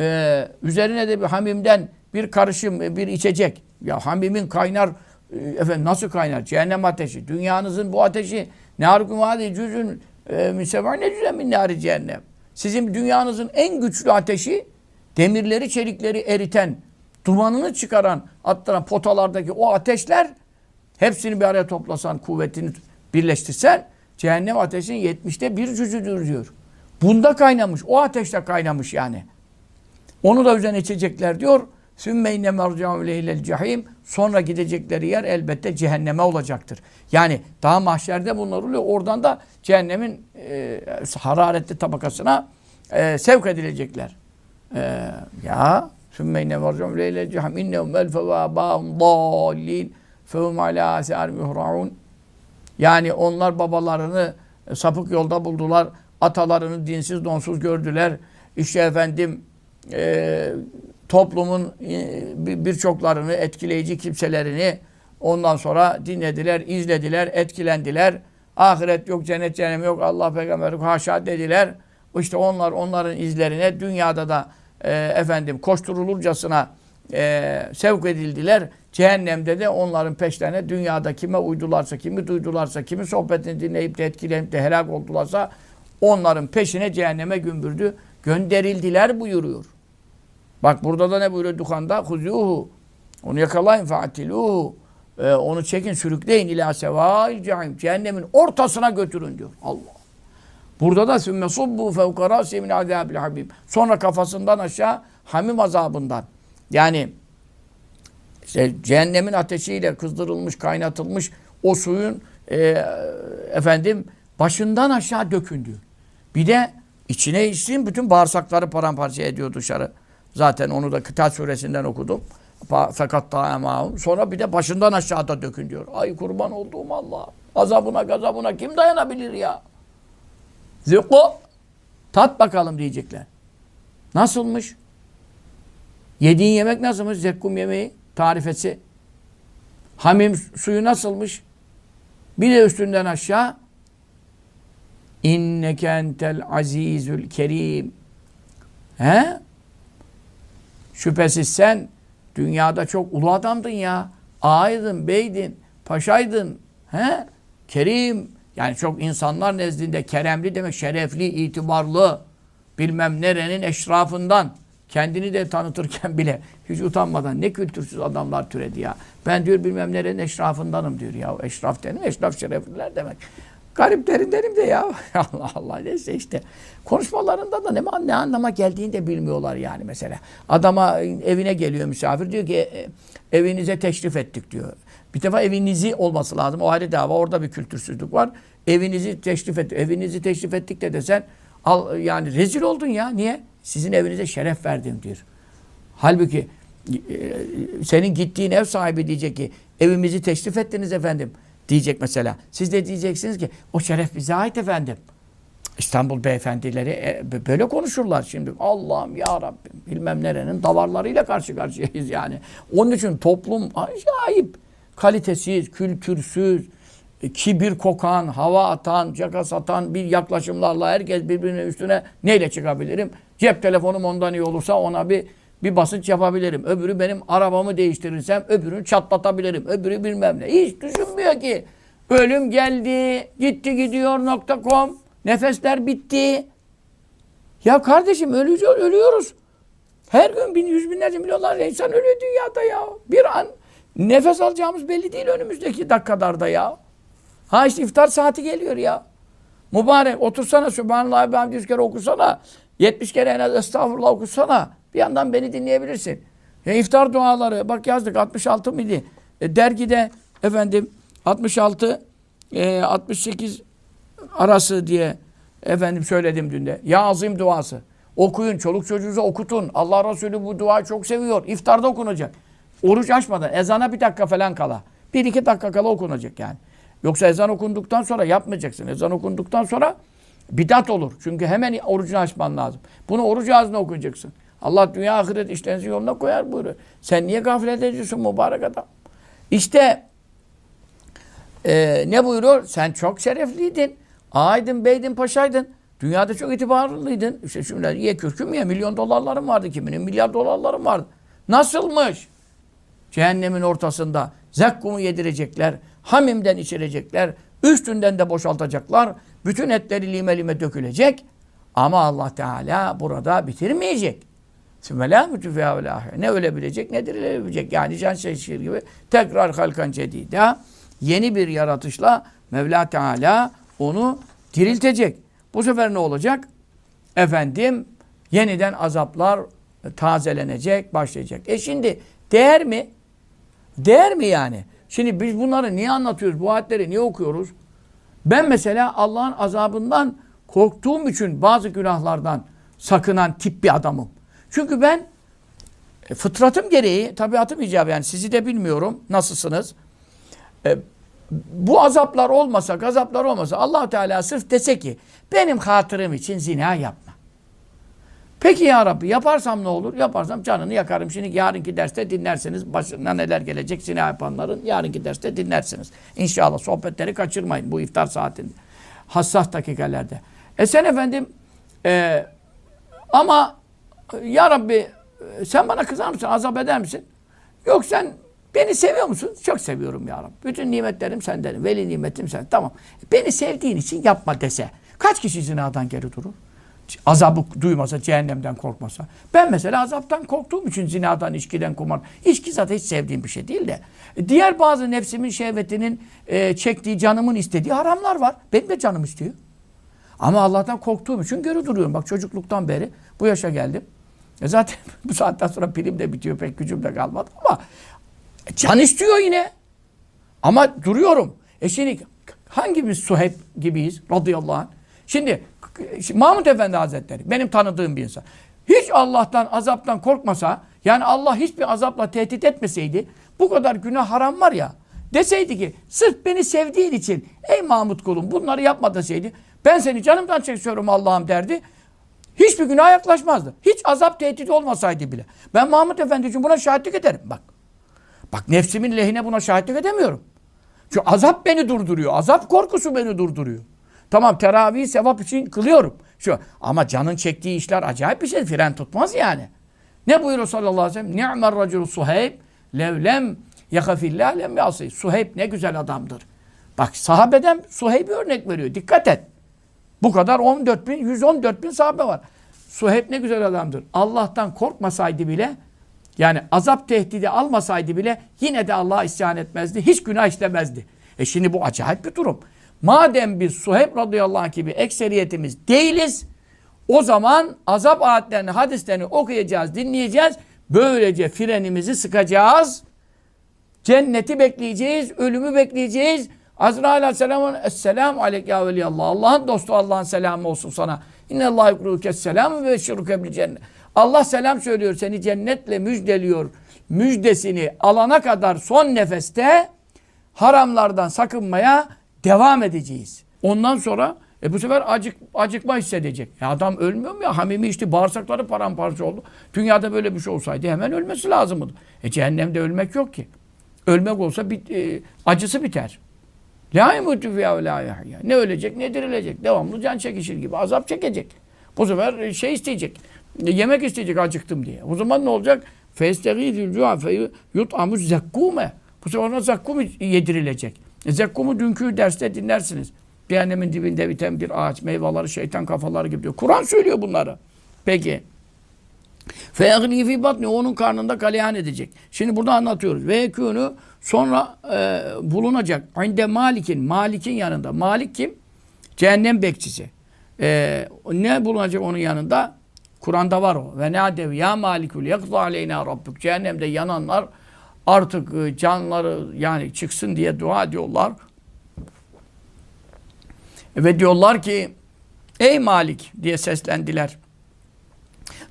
Ee, üzerine de bir hamimden bir karışım, bir içecek. Ya hamimin kaynar, e, efendim nasıl kaynar? Cehennem ateşi. Dünyanızın bu ateşi ne harikun vadi cüzün e, misevâ ne cüzen min nâri cehennem. Sizin dünyanızın en güçlü ateşi demirleri, çelikleri eriten, dumanını çıkaran, attıran potalardaki o ateşler hepsini bir araya toplasan, kuvvetini birleştirsen cehennem ateşinin yetmişte bir cüzüdür diyor. Bunda kaynamış, o ateşte kaynamış yani. Onu da üzerine içecekler diyor. Sümme inne merci'u leylel cehim. Sonra gidecekleri yer elbette cehenneme olacaktır. Yani daha mahşerde bunlar oluyor. Oradan da cehennemin e, hararetli tabakasına e, sevk edilecekler. E, ya sümme inne merci'u leylel cehim. İnnehum el fevâbâhum dâllîn. Fehum alâ yuhra'un. Yani onlar babalarını e, sapık yolda buldular. Atalarını dinsiz donsuz gördüler. İşte efendim e, toplumun e, bir- birçoklarını, etkileyici kimselerini ondan sonra dinlediler, izlediler, etkilendiler. Ahiret yok, cennet cehennem yok, Allah peygamber yok, haşa dediler. İşte onlar onların izlerine dünyada da e, efendim koşturulurcasına e, sevk edildiler. Cehennemde de onların peşlerine dünyada kime uydularsa, kimi duydularsa, kimi sohbetini dinleyip de etkilenip de helak oldularsa onların peşine cehenneme gümbürdü. Gönderildiler buyuruyor. Bak burada da ne buyuruyor Duhan'da? Huzuhu. Onu yakalayın faatiluhu. Ee, onu çekin, sürükleyin ila sevail cehim. Cehennemin ortasına götürün diyor. Allah. Burada da sümme subbu fevka rasi min azabil habib. Sonra kafasından aşağı hamim azabından. Yani işte cehennemin ateşiyle kızdırılmış, kaynatılmış o suyun e, efendim başından aşağı dökün diyor. Bir de içine içsin bütün bağırsakları paramparça ediyor dışarı. Zaten onu da Kıtal suresinden okudum. Fakat dayanamam. Sonra bir de başından aşağıda dökün diyor. Ay kurban olduğum Allah. Azabına gazabına kim dayanabilir ya? Zıkkı. Tat bakalım diyecekler. Nasılmış? Yediğin yemek nasılmış? Zekkum yemeği tarifesi. Hamim suyu nasılmış? Bir de üstünden aşağı İnneke entel azizül kerim. He? Şüphesiz sen dünyada çok ulu adamdın ya. Ağaydın, beydin, paşaydın. He? Kerim. Yani çok insanlar nezdinde keremli demek şerefli, itibarlı. Bilmem nerenin eşrafından. Kendini de tanıtırken bile hiç utanmadan ne kültürsüz adamlar türedi ya. Ben diyor bilmem nerenin eşrafındanım diyor ya. Eşraf dedim, eşraf şerefliler demek. Gariplerindenim de ya. Allah Allah neyse işte. Konuşmalarında da ne, ne anlama geldiğini de bilmiyorlar yani mesela. Adama evine geliyor misafir diyor ki "E, evinize teşrif ettik diyor. Bir defa evinizi olması lazım. O ayrı dava. Orada bir kültürsüzlük var. Evinizi teşrif et. Evinizi teşrif ettik de desen al yani rezil oldun ya. Niye? Sizin evinize şeref verdim diyor. Halbuki e, senin gittiğin ev sahibi diyecek ki evimizi teşrif ettiniz efendim diyecek mesela. Siz de diyeceksiniz ki o şeref bize ait efendim. İstanbul beyefendileri e, böyle konuşurlar şimdi. Allah'ım ya Rabbim bilmem nerenin davarlarıyla karşı karşıyayız yani. Onun için toplum acayip kalitesiz, kültürsüz, e, kibir kokan, hava atan, caka satan bir yaklaşımlarla herkes birbirinin üstüne neyle çıkabilirim? Cep telefonum ondan iyi olursa ona bir bir basınç yapabilirim. Öbürü benim arabamı değiştirirsem öbürünü çatlatabilirim. Öbürü bilmem ne. Hiç düşünmüyor ki. Ölüm geldi, gitti gidiyor nokta.com. Nefesler bitti. Ya kardeşim ölüyor, ölüyoruz. Her gün bin, yüz binlerce milyonlarca insan ölüyor dünyada ya. Bir an nefes alacağımız belli değil önümüzdeki dakikalarda ya. Ha işte iftar saati geliyor ya. Mübarek otursana Sübhanallah ve hamdü yüz kere okusana. 70 kere en az estağfurullah okusana. Bir yandan beni dinleyebilirsin. Ya iftar duaları bak yazdık 66 mıydı? E, dergide efendim 66 e, 68 arası diye efendim söyledim dün de. Ya azim duası. Okuyun, çoluk çocuğunuza okutun. Allah Resulü bu duayı çok seviyor. İftarda okunacak. Oruç açmadan, ezana bir dakika falan kala. Bir iki dakika kala okunacak yani. Yoksa ezan okunduktan sonra yapmayacaksın. Ezan okunduktan sonra bidat olur. Çünkü hemen orucunu açman lazım. Bunu oruç ağzına okuyacaksın. Allah dünya ahiret işlerinizi yoluna koyar buyuruyor. Sen niye gaflet ediyorsun mübarek adam? İşte e, ne buyuruyor? Sen çok şerefliydin. Ağaydın, beydin, paşaydın. Dünyada çok itibarlıydın. İşte şimdi ye kürküm ye milyon dolarlarım vardı kiminin milyar dolarlarım vardı. Nasılmış? Cehennemin ortasında zekkumu yedirecekler. Hamimden içirecekler. Üstünden de boşaltacaklar. Bütün etleri lime lime dökülecek. Ama Allah Teala burada bitirmeyecek. Ne ölebilecek ne dirilebilecek. Yani can şeşir gibi tekrar halkan cedîdâ yeni bir yaratışla Mevla Teala onu diriltecek. Bu sefer ne olacak? Efendim yeniden azaplar tazelenecek, başlayacak. E şimdi değer mi? Değer mi yani? Şimdi biz bunları niye anlatıyoruz? Bu ayetleri niye okuyoruz? Ben mesela Allah'ın azabından korktuğum için bazı günahlardan sakınan tip bir adamım. Çünkü ben e, fıtratım gereği, tabiatım icabı yani sizi de bilmiyorum nasılsınız. E, bu azaplar olmasa, gazaplar olmasa allah Teala sırf dese ki benim hatırım için zina yapma. Peki ya Rabbi yaparsam ne olur? Yaparsam canını yakarım. Şimdi yarınki derste dinlerseniz başına neler gelecek zina yapanların yarınki derste dinlersiniz. İnşallah sohbetleri kaçırmayın bu iftar saatinde. Hassas dakikalerde. E sen efendim e, ama ya Rabbi sen bana kızar mısın? Azap eder misin? Yok sen beni seviyor musun? Çok seviyorum ya Rabbi. Bütün nimetlerim senden. Veli nimetim sen. Tamam. Beni sevdiğin için yapma dese. Kaç kişi zinadan geri durur? Azabı duymasa, cehennemden korkmasa. Ben mesela azaptan korktuğum için zinadan, içkiden, kumar. İçki zaten hiç sevdiğim bir şey değil de. Diğer bazı nefsimin şehvetinin e, çektiği, canımın istediği haramlar var. Benim de canım istiyor. Ama Allah'tan korktuğum için geri duruyorum. Bak çocukluktan beri bu yaşa geldim. E zaten bu saatten sonra prim de bitiyor. Pek gücüm de kalmadı ama can istiyor yine. Ama duruyorum. E şimdi hangimiz Suheyb gibiyiz radıyallahu anh? Şimdi, şimdi Mahmut Efendi Hazretleri benim tanıdığım bir insan. hiç Allah'tan, azaptan korkmasa, yani Allah hiçbir azapla tehdit etmeseydi, bu kadar günah haram var ya, deseydi ki, sırf beni sevdiğin için, ey Mahmut kulum bunları yapma deseydi, ben seni canımdan çekiyorum Allah'ım derdi, hiçbir günah yaklaşmazdı. Hiç azap tehdit olmasaydı bile. Ben Mahmut Efendi için buna şahitlik ederim. Bak. Bak nefsimin lehine buna şahitlik edemiyorum. Çünkü azap beni durduruyor. Azap korkusu beni durduruyor. Tamam teravih sevap için kılıyorum. Şu ama canın çektiği işler acayip bir şey. Fren tutmaz yani. Ne buyuruyor sallallahu aleyhi ve sellem? Ni'mer raculu Suheyb levlem yakafillah lem yasi. Suheyb ne güzel adamdır. Bak sahabeden Suheyb'i örnek veriyor. Dikkat et. Bu kadar 14 bin, 114 bin sahabe var. Suheyb ne güzel adamdır. Allah'tan korkmasaydı bile yani azap tehdidi almasaydı bile yine de Allah'a isyan etmezdi. Hiç günah işlemezdi. E şimdi bu acayip bir durum. Madem biz Suheyb radıyallahu anh gibi ekseriyetimiz değiliz, o zaman azap ayetlerini, hadislerini okuyacağız, dinleyeceğiz. Böylece frenimizi sıkacağız. Cenneti bekleyeceğiz, ölümü bekleyeceğiz. Azrail aleyhisselamın Esselamu aleyke ya veliyallah. Allah'ın dostu Allah'ın selamı olsun sana. İnne Allah yukruke selamı ve şiruke bil cennet. Allah selam söylüyor seni cennetle müjdeliyor. Müjdesini alana kadar son nefeste haramlardan sakınmaya devam edeceğiz. Ondan sonra e bu sefer acık, acıkma hissedecek. Ya adam ölmüyor mu ya? Hamimi içti, bağırsakları paramparça oldu. Dünyada böyle bir şey olsaydı hemen ölmesi lazımdı. E cehennemde ölmek yok ki. Ölmek olsa bit, e, acısı biter. La yemutu fiyâ ve. Ne ölecek ne dirilecek. Devamlı can çekişir gibi azap çekecek. Bu sefer şey isteyecek. Yemek isteyecek acıktım diye. O zaman ne olacak? Festegîdül cu'a fe yut'amu zekkume. Bu sefer ona zakkum yedirilecek. E, zekkumu dünkü derste dinlersiniz. Cehennemin dibinde biten bir ağaç, meyveleri, şeytan kafaları gibi diyor. Kur'an söylüyor bunları. Peki. Feyagni fi batni onun karnında kalihan edecek. Şimdi burada anlatıyoruz. Ve yekûnü sonra e, bulunacak. Inde Malik'in, Malik'in yanında. Malik kim? Cehennem bekçisi. E, ne bulunacak onun yanında? Kur'an'da var o. Ve nadev ya malikul yakza aleyna rabbuk. Cehennemde yananlar artık e, canları yani çıksın diye dua ediyorlar. Ve diyorlar ki ey Malik diye seslendiler.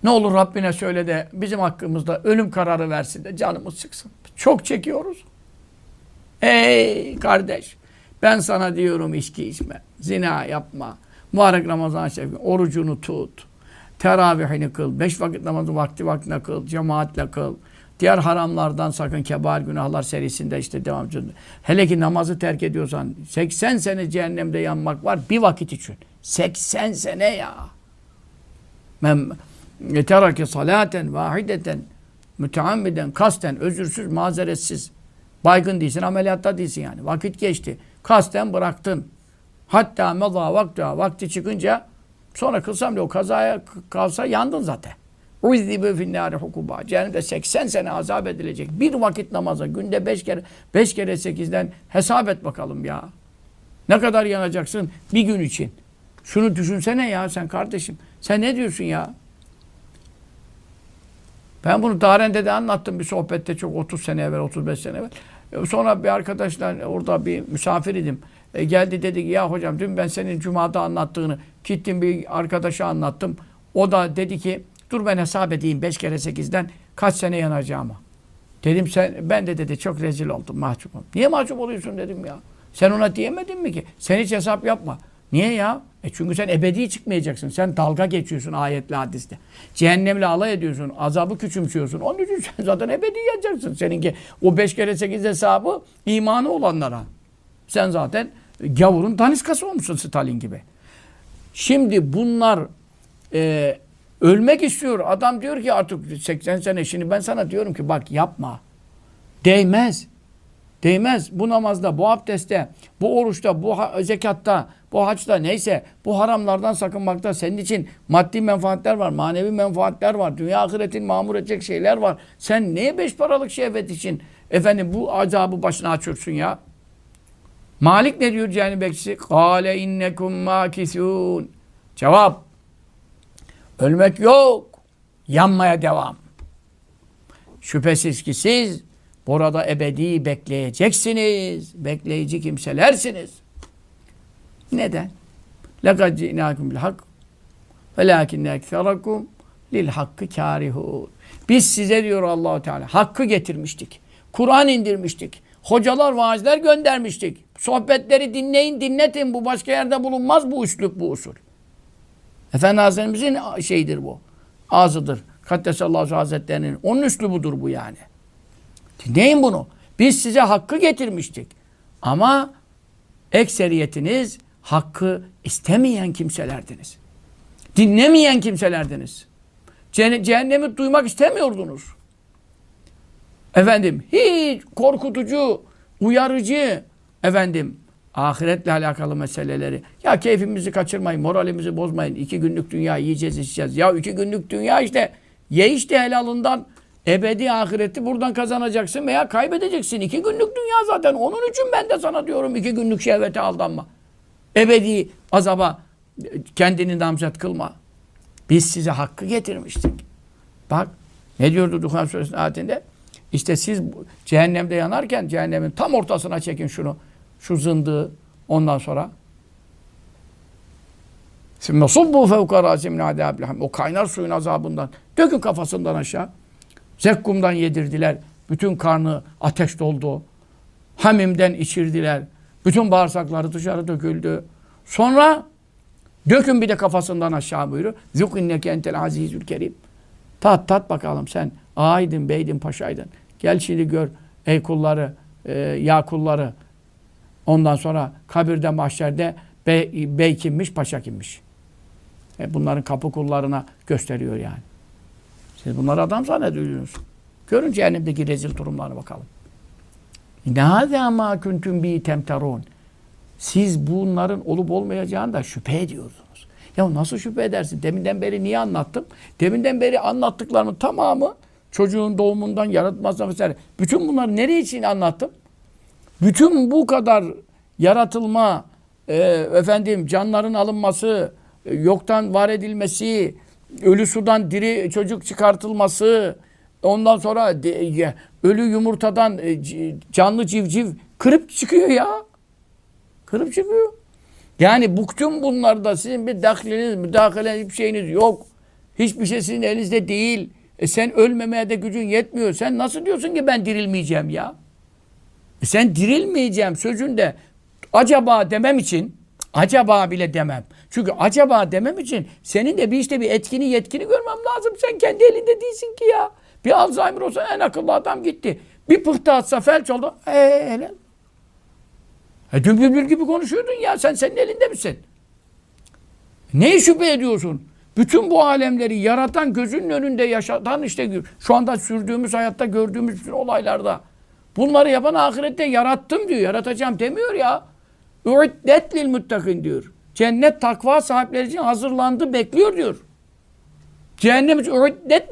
Ne olur Rabbine söyle de bizim hakkımızda ölüm kararı versin de canımız çıksın. Çok çekiyoruz. Ey kardeş ben sana diyorum içki içme, zina yapma, mübarek Ramazan şerifi, orucunu tut, teravihini kıl, beş vakit namazı vakti vaktine kıl, cemaatle kıl, diğer haramlardan sakın kebair günahlar serisinde işte devam ediyorsun. Hele ki namazı terk ediyorsan 80 sene cehennemde yanmak var bir vakit için. 80 sene ya. Men terake salaten vahideten müteammiden kasten özürsüz mazeretsiz baygın değilsin ameliyatta değilsin yani vakit geçti kasten bıraktın hatta meza vakti vakti çıkınca sonra kılsam bile o kazaya kalsa yandın zaten Uzzibe finnâri hukuba. Cehennemde 80 sene azap edilecek. Bir vakit namaza günde 5 kere 5 kere 8'den hesap et bakalım ya. Ne kadar yanacaksın bir gün için? Şunu düşünsene ya sen kardeşim. Sen ne diyorsun ya? Ben bunu Daren'de de anlattım bir sohbette çok 30 sene evvel, 35 sene evvel. E, sonra bir arkadaşla orada bir misafir idim. E geldi dedi ki ya hocam dün ben senin Cuma'da anlattığını gittim bir arkadaşa anlattım. O da dedi ki dur ben hesap edeyim 5 kere 8'den kaç sene yanacağımı. Dedim sen ben de dedi çok rezil oldum mahcubum. Niye mahcup oluyorsun dedim ya. Sen ona diyemedin mi ki? Sen hiç hesap yapma. Niye ya? E çünkü sen ebedi çıkmayacaksın. Sen dalga geçiyorsun ayetle hadiste. Cehennemle alay ediyorsun. Azabı küçümsüyorsun. Onun için sen zaten ebedi yanacaksın. Seninki o beş kere sekiz hesabı imanı olanlara. Sen zaten gavurun daniskası olmuşsun Stalin gibi. Şimdi bunlar e, ölmek istiyor. Adam diyor ki artık 80 sene. Şimdi ben sana diyorum ki bak yapma. Değmez. Değmez. Bu namazda, bu abdestte, bu oruçta, bu zekatta, bu haçta neyse bu haramlardan sakınmakta senin için maddi menfaatler var, manevi menfaatler var, dünya ahiretin mamur edecek şeyler var. Sen neye beş paralık şehvet için efendim bu azabı başına açıyorsun ya? Malik ne diyor cehennem bekçisi? Kale innekum makisûn. Cevap. Ölmek yok. Yanmaya devam. Şüphesiz ki siz Burada ebedi bekleyeceksiniz. Bekleyici kimselersiniz. Neden? لَقَدْ جِئْنَاكُمْ بِالْحَقِّ وَلَاكِنَّ اَكْثَرَكُمْ lil hakkı kârihûn. Biz size diyor Allahu Teala hakkı getirmiştik. Kur'an indirmiştik. Hocalar, vaazler göndermiştik. Sohbetleri dinleyin, dinletin. Bu başka yerde bulunmaz bu üslup, bu usul. Efendi Hazretlerimizin şeyidir bu. Ağzıdır. Kaddesallahu Hazretlerinin. Onun üslubudur bu yani. Dinleyin bunu. Biz size hakkı getirmiştik. Ama ekseriyetiniz hakkı istemeyen kimselerdiniz. Dinlemeyen kimselerdiniz. Cehennemi, duymak istemiyordunuz. Efendim hiç korkutucu, uyarıcı efendim ahiretle alakalı meseleleri. Ya keyfimizi kaçırmayın, moralimizi bozmayın. İki günlük dünya yiyeceğiz, içeceğiz. Ya iki günlük dünya işte ye işte helalından ebedi ahireti buradan kazanacaksın veya kaybedeceksin. İki günlük dünya zaten. Onun için ben de sana diyorum iki günlük şehvete aldanma. Ebedi azaba kendini namzet kılma. Biz size hakkı getirmiştik. Bak ne diyordu Duhan Suresi'nin ayetinde? İşte siz cehennemde yanarken cehennemin tam ortasına çekin şunu. Şu zındığı ondan sonra. Şimdi subbu fevka rasim O kaynar suyun azabından. Dökün kafasından aşağı. Zekkumdan yedirdiler. Bütün karnı ateş doldu. Hamimden içirdiler. Bütün bağırsakları dışarı döküldü. Sonra dökün bir de kafasından aşağı buyuruyor. Zuk inneke entel azizül kerim. Tat tat bakalım sen ağaydın, beydin, paşaydın. Gel şimdi gör ey kulları, e, ya kulları. Ondan sonra kabirde, mahşerde bey, bey kimmiş, paşa kimmiş. E bunların kapı kullarına gösteriyor yani. Siz bunları adam zannediyorsunuz. Görün cehennemdeki rezil durumlarına bakalım. Nâzâ mâ kuntum bi temterûn. Siz bunların olup olmayacağını da şüphe ediyordunuz. Ya nasıl şüphe edersin? Deminden beri niye anlattım? Deminden beri anlattıklarımın tamamı çocuğun doğumundan yaratmasına vesaire. Bütün bunları nereye için anlattım? Bütün bu kadar yaratılma, e, efendim canların alınması, e, yoktan var edilmesi, ölü sudan diri çocuk çıkartılması, ondan sonra de, ölü yumurtadan e, canlı civciv kırıp çıkıyor ya. Kırıp çıkıyor. Yani bu tüm bunlarda sizin bir dahliniz, müdahaleniz, bir şeyiniz yok. Hiçbir şey sizin elinizde değil. E sen ölmemeye de gücün yetmiyor. Sen nasıl diyorsun ki ben dirilmeyeceğim ya? E sen dirilmeyeceğim sözünde acaba demem için acaba bile demem. Çünkü acaba demem için senin de bir işte bir etkini yetkini görmem lazım. Sen kendi elinde değilsin ki ya. Bir Alzheimer olsa en akıllı adam gitti. Bir pıhtı atsa felç oldu. Eee hele. E dün bülbül gibi konuşuyordun ya. Sen senin elinde misin? Neyi şüphe ediyorsun? Bütün bu alemleri yaratan, gözünün önünde yaşatan işte şu anda sürdüğümüz hayatta gördüğümüz olaylarda. Bunları yapan ahirette yarattım diyor. Yaratacağım demiyor ya. Ü'iddet lil muttakin diyor. Cennet takva sahipleri için hazırlandı, bekliyor diyor. Cehennem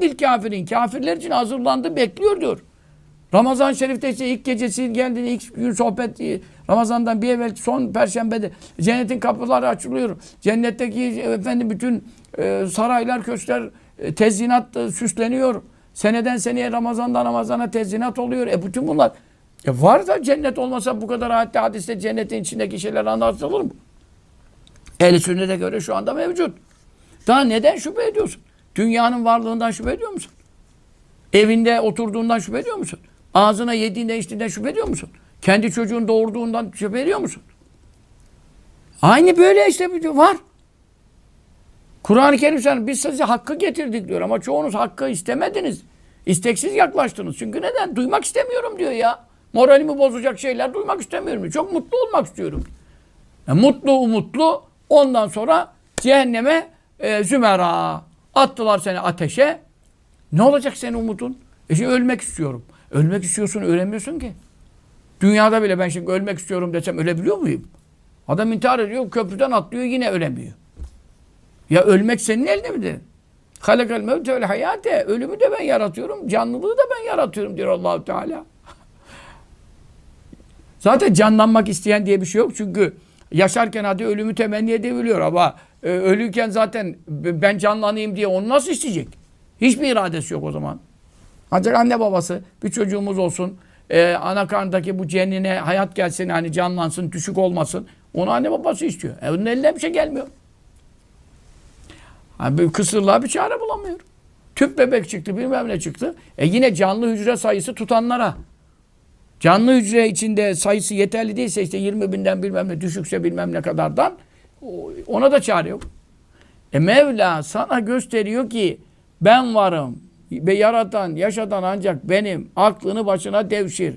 lil kafirin. Kafirler için hazırlandı, bekliyor diyor. Ramazan Şerif'te işte ilk gecesi geldi, ilk gün sohbet Ramazan'dan bir evvel son perşembede cennetin kapıları açılıyor. Cennetteki efendim bütün e, saraylar, köşkler e, tezyinat e, süsleniyor. Seneden seneye Ramazan'dan Ramazan'a tezyinat oluyor. E bütün bunlar e var da cennet olmasa bu kadar ayette hadiste cennetin içindeki şeyler anlatılır mı? Ehl-i sünnete göre şu anda mevcut. Daha neden şüphe ediyorsun? Dünyanın varlığından şüphe ediyor musun? Evinde oturduğundan şüphe ediyor musun? Ağzına yediğinden içtiğinden şüphe ediyor musun? Kendi çocuğun doğurduğundan şüphe ediyor musun? Aynı böyle işte var. Kur'an-ı Kerim sana biz size hakkı getirdik diyor ama çoğunuz hakkı istemediniz. İsteksiz yaklaştınız. Çünkü neden? Duymak istemiyorum diyor ya. Moralimi bozacak şeyler duymak istemiyorum. Çok mutlu olmak istiyorum. E, mutlu umutlu ondan sonra cehenneme e, zümera attılar seni ateşe. Ne olacak senin umutun? E şimdi ölmek istiyorum. Ölmek istiyorsun ölemiyorsun ki. Dünyada bile ben şimdi ölmek istiyorum desem ölebiliyor muyum? Adam intihar ediyor, köprüden atlıyor yine ölemiyor. Ya ölmek senin elinde midir? Halakal mevte vel hayate. Ölümü de ben yaratıyorum, canlılığı da ben yaratıyorum diyor Allahu Teala. Zaten canlanmak isteyen diye bir şey yok çünkü yaşarken hadi ölümü temenni edebiliyor ama e, ölüyken zaten ben canlanayım diye onu nasıl isteyecek? Hiçbir iradesi yok o zaman. Ancak anne babası bir çocuğumuz olsun, e, ana karnındaki bu cennine hayat gelsin, hani canlansın, düşük olmasın. Onu anne babası istiyor. E onun eline bir şey gelmiyor. Bir kısırlığa bir çare bulamıyor. Tüp bebek çıktı bilmem ne çıktı. E yine canlı hücre sayısı tutanlara. Canlı hücre içinde sayısı yeterli değilse işte 20 binden bilmem ne düşükse bilmem ne kadardan ona da çare yok. E Mevla sana gösteriyor ki ben varım ve yaratan, yaşatan ancak benim. Aklını başına devşir.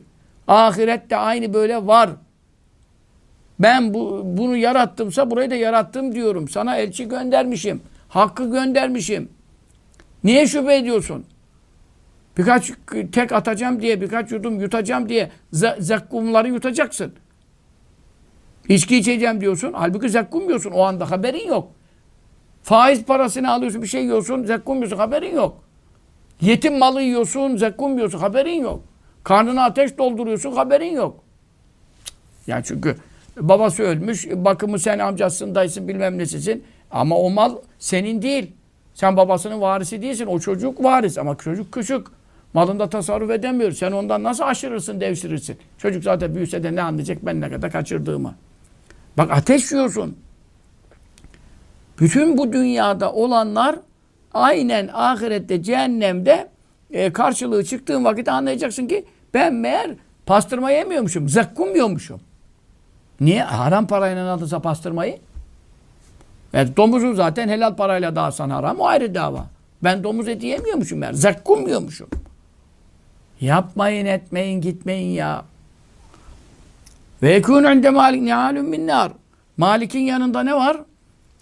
Ahirette aynı böyle var. Ben bu, bunu yarattımsa burayı da yarattım diyorum. Sana elçi göndermişim. Hakkı göndermişim. Niye şüphe ediyorsun? Birkaç tek atacağım diye, birkaç yudum yutacağım diye ze- zekkumları yutacaksın. İçki içeceğim diyorsun. Halbuki zekkum yiyorsun. O anda haberin yok. Faiz parasını alıyorsun, bir şey yiyorsun, zekkum yiyorsun, haberin yok. Yetim malı yiyorsun, zekkum yiyorsun, haberin yok. Karnına ateş dolduruyorsun, haberin yok. Yani çünkü babası ölmüş, bakımı sen amcasın, dayısın, bilmem nesisin. Ama o mal senin değil. Sen babasının varisi değilsin. O çocuk varis ama çocuk küçük. Malında tasarruf edemiyor. Sen ondan nasıl aşırırsın, devşirirsin? Çocuk zaten büyüse de ne anlayacak ben ne kadar kaçırdığımı. Bak ateş yiyorsun. Bütün bu dünyada olanlar aynen ahirette, cehennemde e, karşılığı çıktığın vakit anlayacaksın ki ben meğer pastırma yemiyormuşum, zakkum yiyormuşum. Niye? Haram parayla alırsa pastırmayı. Evet, domuzun zaten helal parayla dağısan haram, o ayrı dava. Ben domuz eti yemiyormuşum meğer, zakkum yiyormuşum. Yapmayın, etmeyin, gitmeyin ya. Ve yekûn inde malik ni'alun min nar. Malik'in yanında ne var?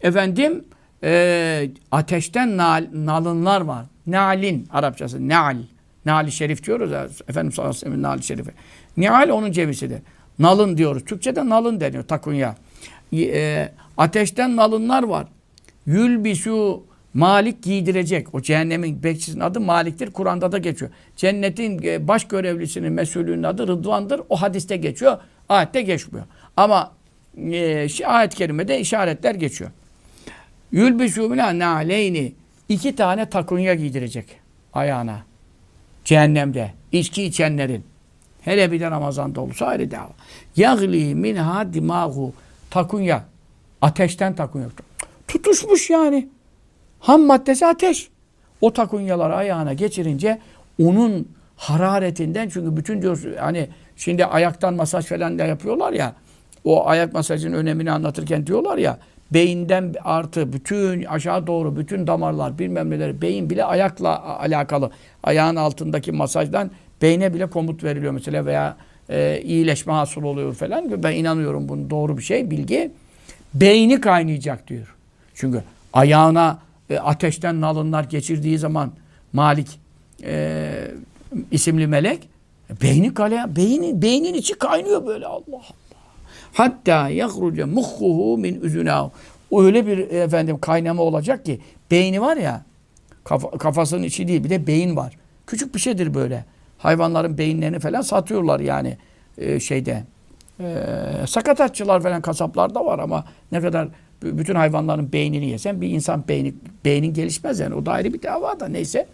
Efendim e, ateşten nal, nalınlar var. Nalin Arapçası. Nal. Nali şerif diyoruz ya. Efendimiz sallallahu aleyhi ve sellem nali şerifi. Onun cevisidir. Nalın diyoruz. Türkçede nalın deniyor takunya. E, ateşten nalınlar var. Yülbisu Malik giydirecek. O cehennemin bekçisinin adı Malik'tir. Kur'an'da da geçiyor. Cennetin e, baş görevlisinin mesulünün adı Rıdvan'dır. O hadiste geçiyor. Ayette geçmiyor. Ama e, ayet-i kerimede işaretler geçiyor. Yülbisû minâ nâleyni. İki tane takunya giydirecek ayağına. Cehennemde. içki içenlerin. Hele bir de Ramazan'da olursa ayrı dava. Yagli minha dimahu. Takunya. Ateşten takunya. Tutuşmuş yani. Ham maddesi ateş. O takunyaları ayağına geçirince onun hararetinden çünkü bütün diyor hani şimdi ayaktan masaj falan da yapıyorlar ya o ayak masajının önemini anlatırken diyorlar ya beyinden artı bütün aşağı doğru bütün damarlar bilmem neler beyin bile ayakla alakalı ayağın altındaki masajdan beyne bile komut veriliyor mesela veya e, iyileşme hasıl oluyor falan. Ben inanıyorum bunun doğru bir şey bilgi. Beyni kaynayacak diyor. Çünkü ayağına e, ateşten nalınlar geçirdiği zaman Malik e, isimli melek e, beyni kale beynin beynin içi kaynıyor böyle Allah Allah. Hatta yahruce muhhuhu min üzünahu. Öyle bir e, efendim kaynama olacak ki beyni var ya kafa, kafasının içi değil bir de beyin var. Küçük bir şeydir böyle. Hayvanların beyinlerini falan satıyorlar yani e, şeyde. E, sakatatçılar falan kasaplarda var ama ne kadar bütün hayvanların beynini yesen bir insan beyni beynin gelişmez yani. O da ayrı bir dava da neyse.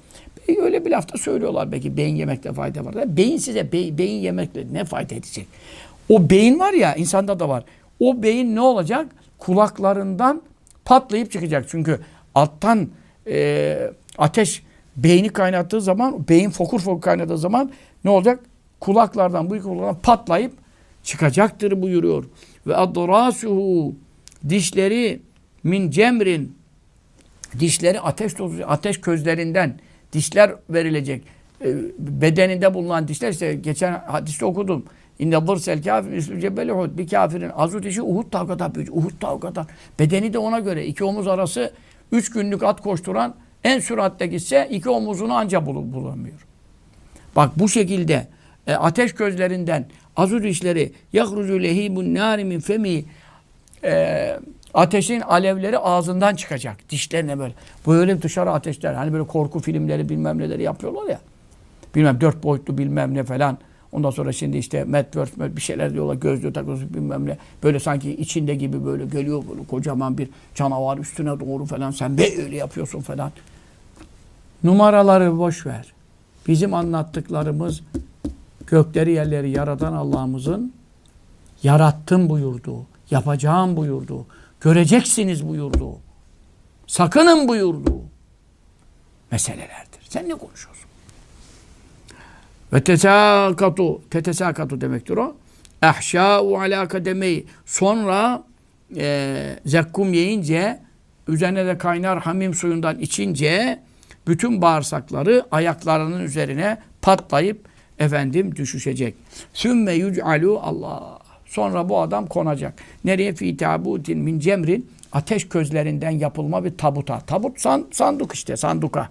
Öyle bir lafta söylüyorlar belki beyin yemekte fayda var. Beyin size be, beyin yemekle ne fayda edecek? O beyin var ya insanda da var. O beyin ne olacak? Kulaklarından patlayıp çıkacak. Çünkü alttan e, ateş beyni kaynattığı zaman, beyin fokur fokur kaynadığı zaman ne olacak? Kulaklardan, bu kulaklardan patlayıp çıkacaktır buyuruyor. Ve adrasuhu dişleri min cemrin dişleri ateş tozu, ateş közlerinden dişler verilecek. E, bedeninde bulunan dişler işte geçen hadiste okudum. İnne dırsel kafir üslü cebeli Uhud. Bir kafirin azut işi Uhud kadar büyük. Uhud tağı kadar. Bedeni de ona göre. iki omuz arası üç günlük at koşturan en süratle gitse iki omuzunu anca bul bulamıyor. Bak bu şekilde e, ateş közlerinden azut işleri yahrucu lehibun nâri min femi e, ateşin alevleri ağzından çıkacak. Dişlerine böyle. Böyle dışarı ateşler. Hani böyle korku filmleri bilmem neleri yapıyorlar ya. Bilmem dört boyutlu bilmem ne falan. Ondan sonra şimdi işte Metaverse bir şeyler diyorlar. Gözlüğü takıyorsun bilmem ne. Böyle sanki içinde gibi böyle geliyor böyle kocaman bir canavar üstüne doğru falan. Sen böyle yapıyorsun falan. Numaraları boş ver. Bizim anlattıklarımız gökleri yerleri yaratan Allah'ımızın yarattım buyurduğu, yapacağım buyurduğu, göreceksiniz buyurduğu, sakının buyurduğu. meselelerdir. Sen ne konuşuyorsun? Ve tesakatu, tetesakatu demektir o. Ahşâ'u alâ kademeyi. Sonra e, zekkum yiyince, üzerine de kaynar hamim suyundan içince, bütün bağırsakları ayaklarının üzerine patlayıp efendim düşüşecek. Sümme yüc'alû Allah. Sonra bu adam konacak. Nereye? Fî tabutin min cemrin. Ateş közlerinden yapılma bir tabuta. Tabut san, sanduk işte sanduka.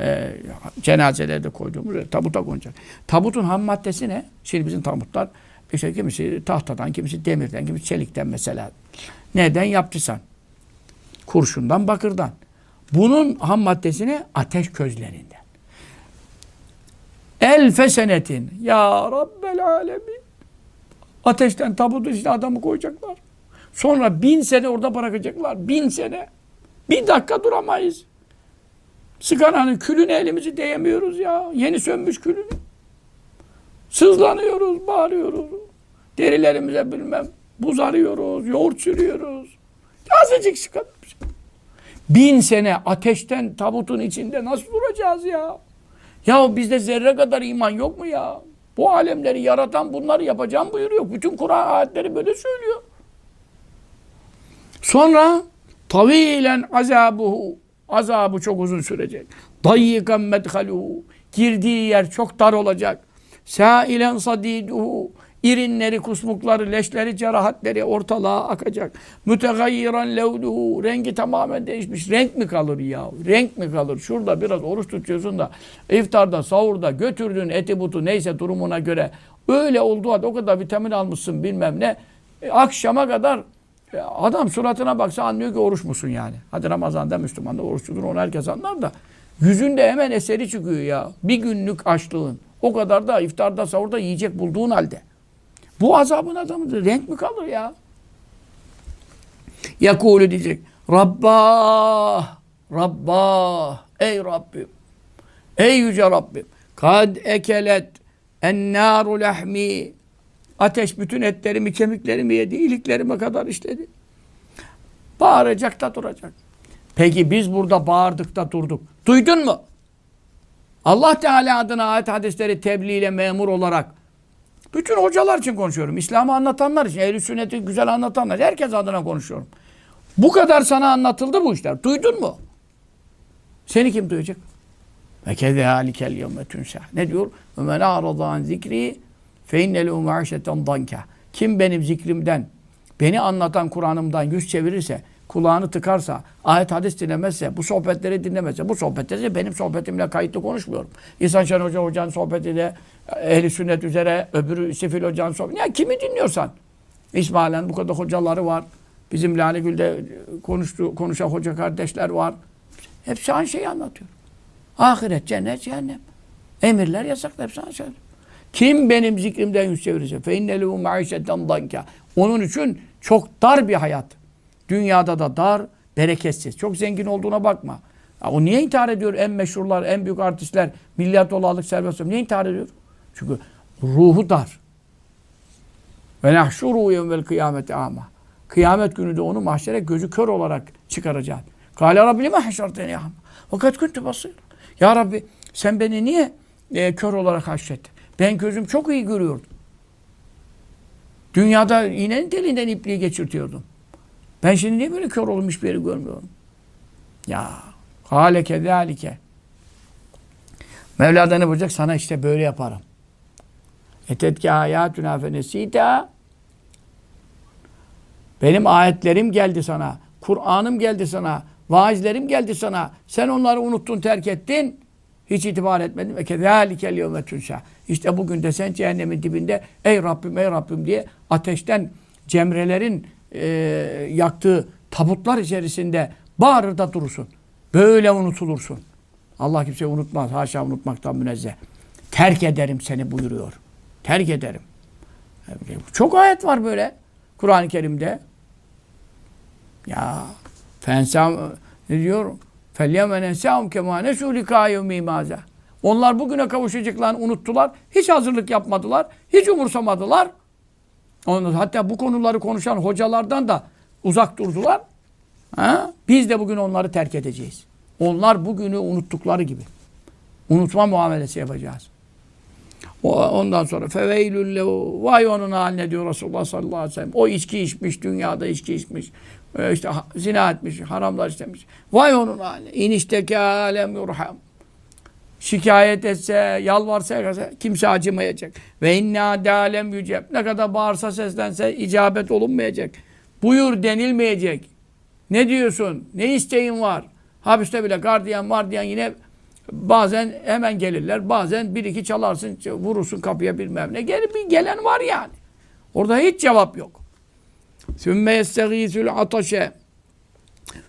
Ee, cenazelerde koyduğumuz tabuta konacak. Tabutun ham maddesi ne? Şimdi bizim tabutlar işte kimisi tahtadan, kimisi demirden, kimisi çelikten mesela. Neden yaptıysan? Kurşundan, bakırdan. Bunun ham maddesi ne? Ateş közlerinden. Elfe senetin. Ya Rabbel alemin. Ateşten tabutu işte adamı koyacaklar. Sonra bin sene orada bırakacaklar. Bin sene. Bir dakika duramayız. Sigaranın külünü elimizi değemiyoruz ya. Yeni sönmüş külünü. Sızlanıyoruz, bağırıyoruz. Derilerimize bilmem buz arıyoruz, yoğurt sürüyoruz. Azıcık sigara. Bin sene ateşten tabutun içinde nasıl duracağız ya? Ya bizde zerre kadar iman yok mu ya? Bu alemleri yaratan bunları yapacağım buyuruyor. Bütün Kur'an ayetleri böyle söylüyor. Sonra tavilen azabuhu azabı çok uzun sürecek. Dayyikan medhaluhu girdiği yer çok dar olacak. Sailen sadiduhu irinleri, kusmukları, leşleri, cerahatleri ortalığa akacak. Mütegayyiran levduhu rengi tamamen değişmiş. Renk mi kalır ya? Renk mi kalır? Şurada biraz oruç tutuyorsun da iftarda, sahurda götürdüğün eti butu neyse durumuna göre öyle olduğu halde o kadar vitamin almışsın bilmem ne. E, akşama kadar e, adam suratına baksa anlıyor ki oruç musun yani. Hadi Ramazan'da Müslüman da oruçludur onu herkes anlar da. Yüzünde hemen eseri çıkıyor ya. Bir günlük açlığın. O kadar da iftarda sahurda yiyecek bulduğun halde. Bu azabın adamıdır. Renk mi kalır ya? Yakulu diyecek. Rabbah, Rabbah, ey Rabbim, ey yüce Rabbim. Kad ekelet ennâru lahmi. Ateş bütün etlerimi, kemiklerimi yedi, iliklerime kadar işledi. Bağıracak da duracak. Peki biz burada bağırdık da durduk. Duydun mu? Allah Teala adına ayet hadisleri tebliğ ile memur olarak bütün hocalar için konuşuyorum. İslam'ı anlatanlar için, ehl sünneti güzel anlatanlar. Herkes adına konuşuyorum. Bu kadar sana anlatıldı bu işler. Duydun mu? Seni kim duyacak? Ve kezâlikel yevme tünsâ. Ne diyor? Ve men a'rada an zikri fe innelû ma'işeten danka. Kim benim zikrimden, beni anlatan Kur'an'ımdan yüz çevirirse, kulağını tıkarsa, ayet hadis dinlemezse, bu sohbetleri dinlemezse, bu sohbetleri benim sohbetimle kayıtlı konuşmuyorum. İhsan Şen Hoca hocanın sohbetiyle ehli sünnet üzere, öbürü Sefil hocanın sohbeti. Ya kimi dinliyorsan. İsmail'in bu kadar hocaları var. Bizim Lale Gül'de konuştu, konuşan hoca kardeşler var. Hepsi aynı şeyi anlatıyor. Ahiret, cennet, cehennem. Emirler, yasaklar hepsi aynı şey. Kim benim zikrimden yüz çevirirse fe innelehu maişetten danka. Onun için çok dar bir hayat. Dünyada da dar, bereketsiz. Çok zengin olduğuna bakma. Ya o niye intihar ediyor? En meşhurlar, en büyük artistler, milyar dolarlık servet Niye intihar ediyor? Çünkü ruhu dar. Ve nahşuru yevmel kıyameti ama. Kıyamet günü de onu mahşere gözü kör olarak çıkaracağız. Kâle Rabbi lima haşarteni ama. Fakat kuntu basır. Ya Rabbi sen beni niye e, kör olarak haşrettin? Ben gözüm çok iyi görüyordum. Dünyada iğnenin deliğinden ipliği geçirtiyordum. Ben şimdi niye böyle kör olmuş bir yeri görmüyorum? Ya hale kezalike. Mevla da ne bulacak? Sana işte böyle yaparım. Etetke hayatuna fenesita benim ayetlerim geldi sana. Kur'an'ım geldi sana. Vaizlerim geldi sana. Sen onları unuttun, terk ettin. Hiç itibar etmedin. Ve kezâlikel yevme tünşâ. İşte bugün de sen cehennemin dibinde ey Rabbim, ey Rabbim diye ateşten cemrelerin e, yaktığı tabutlar içerisinde bağırır da durursun. Böyle unutulursun. Allah kimseyi unutmaz. Haşa unutmaktan münezzeh. Terk ederim seni buyuruyor. Terk ederim. Çok ayet var böyle Kur'an-ı Kerim'de. Ya fensam ne diyor? Felyeme nensâhum kemâ nesû likâ yevmî Onlar bugüne kavuşacaklarını unuttular. Hiç hazırlık yapmadılar. Hiç umursamadılar. Onu, hatta bu konuları konuşan hocalardan da uzak durdular. Ha? Biz de bugün onları terk edeceğiz. Onlar bugünü unuttukları gibi. Unutma muamelesi yapacağız. Ondan sonra feveylül vay onun haline diyor Resulullah sallallahu aleyhi ve sellem. O içki içmiş, dünyada içki içmiş. e, işte zina etmiş, haramlar işlemiş. Vay onun haline. İnişteki alem yurham. Şikayet etse, yalvarsa yakarsa kimse acımayacak. Ve inna dalem yüceb. Ne kadar bağırsa seslense icabet olunmayacak. Buyur denilmeyecek. Ne diyorsun? Ne isteğin var? Hapiste bile gardiyan vardiyan yine bazen hemen gelirler. Bazen bir iki çalarsın, vurursun kapıya bilmem ne. Gel, bir gelen var yani. Orada hiç cevap yok. Sümme yestegîsül ataşe.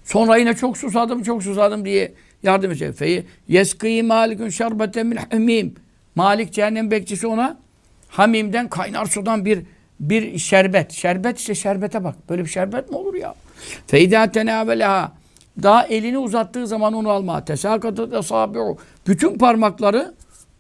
Sonra yine çok susadım, çok susadım diye yardım edecek. Fe yeskî malikun şerbeten min hamim. Malik cehennem bekçisi ona hamimden kaynar sudan bir bir şerbet. Şerbet işte şerbete bak. Böyle bir şerbet mi olur ya? Feyda tenaveleha. Daha elini uzattığı zaman onu alma. Tesakatat esabi'u. Bütün parmakları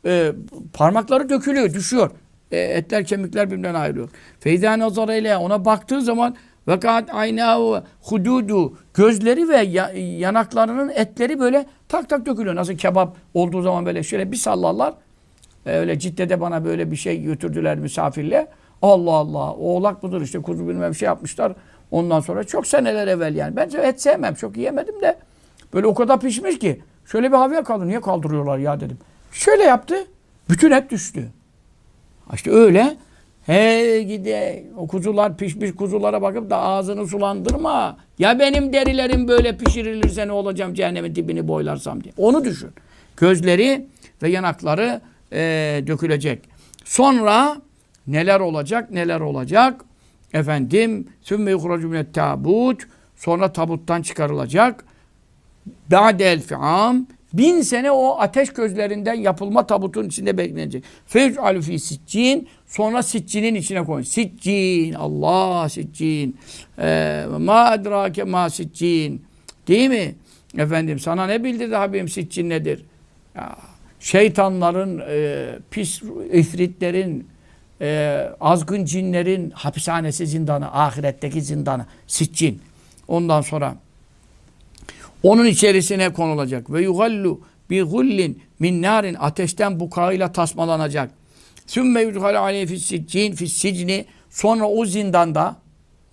e, parmakları dökülüyor, düşüyor. E, etler, kemikler birbirinden ayrılıyor. Feyda nazar ile ona baktığı zaman vekat aynahu hududu gözleri ve ya- yanaklarının etleri böyle tak tak dökülüyor. Nasıl kebap olduğu zaman böyle şöyle bir sallarlar. E, öyle Cidde'de bana böyle bir şey götürdüler misafirle. Allah Allah. Oğlak mıdır işte kuzu bilmem bir şey yapmışlar. Ondan sonra çok seneler evvel yani. Ben et sevmem. Çok yiyemedim de. Böyle o kadar pişmiş ki. Şöyle bir havaya kaldı. Niye kaldırıyorlar ya dedim. Şöyle yaptı. Bütün et düştü. İşte öyle. He gide o kuzular pişmiş kuzulara bakıp da ağzını sulandırma. Ya benim derilerim böyle pişirilirse ne olacağım cehennemin dibini boylarsam diye. Onu düşün. Gözleri ve yanakları e, dökülecek. Sonra neler olacak neler olacak? Efendim sümme yuhracu minet tabut sonra tabuttan çıkarılacak. Ba'de elfi am bin sene o ateş gözlerinden yapılma tabutun içinde beklenecek. Feyc'alü fi siccin sonra siccinin içine koy. Siccin Allah siccin. Ee, ma edrake ma siccin. Değil mi? Efendim sana ne bildirdi Habibim siccin nedir? Ya, şeytanların, e, pis ifritlerin, e, azgın cinlerin hapishanesi zindanı, ahiretteki zindanı, siccin. Ondan sonra onun içerisine konulacak. Ve yugallu bi gullin min narin ateşten bukağıyla tasmalanacak. Sümme yudhal aleyhi fis siccin fis sicni sonra o zindanda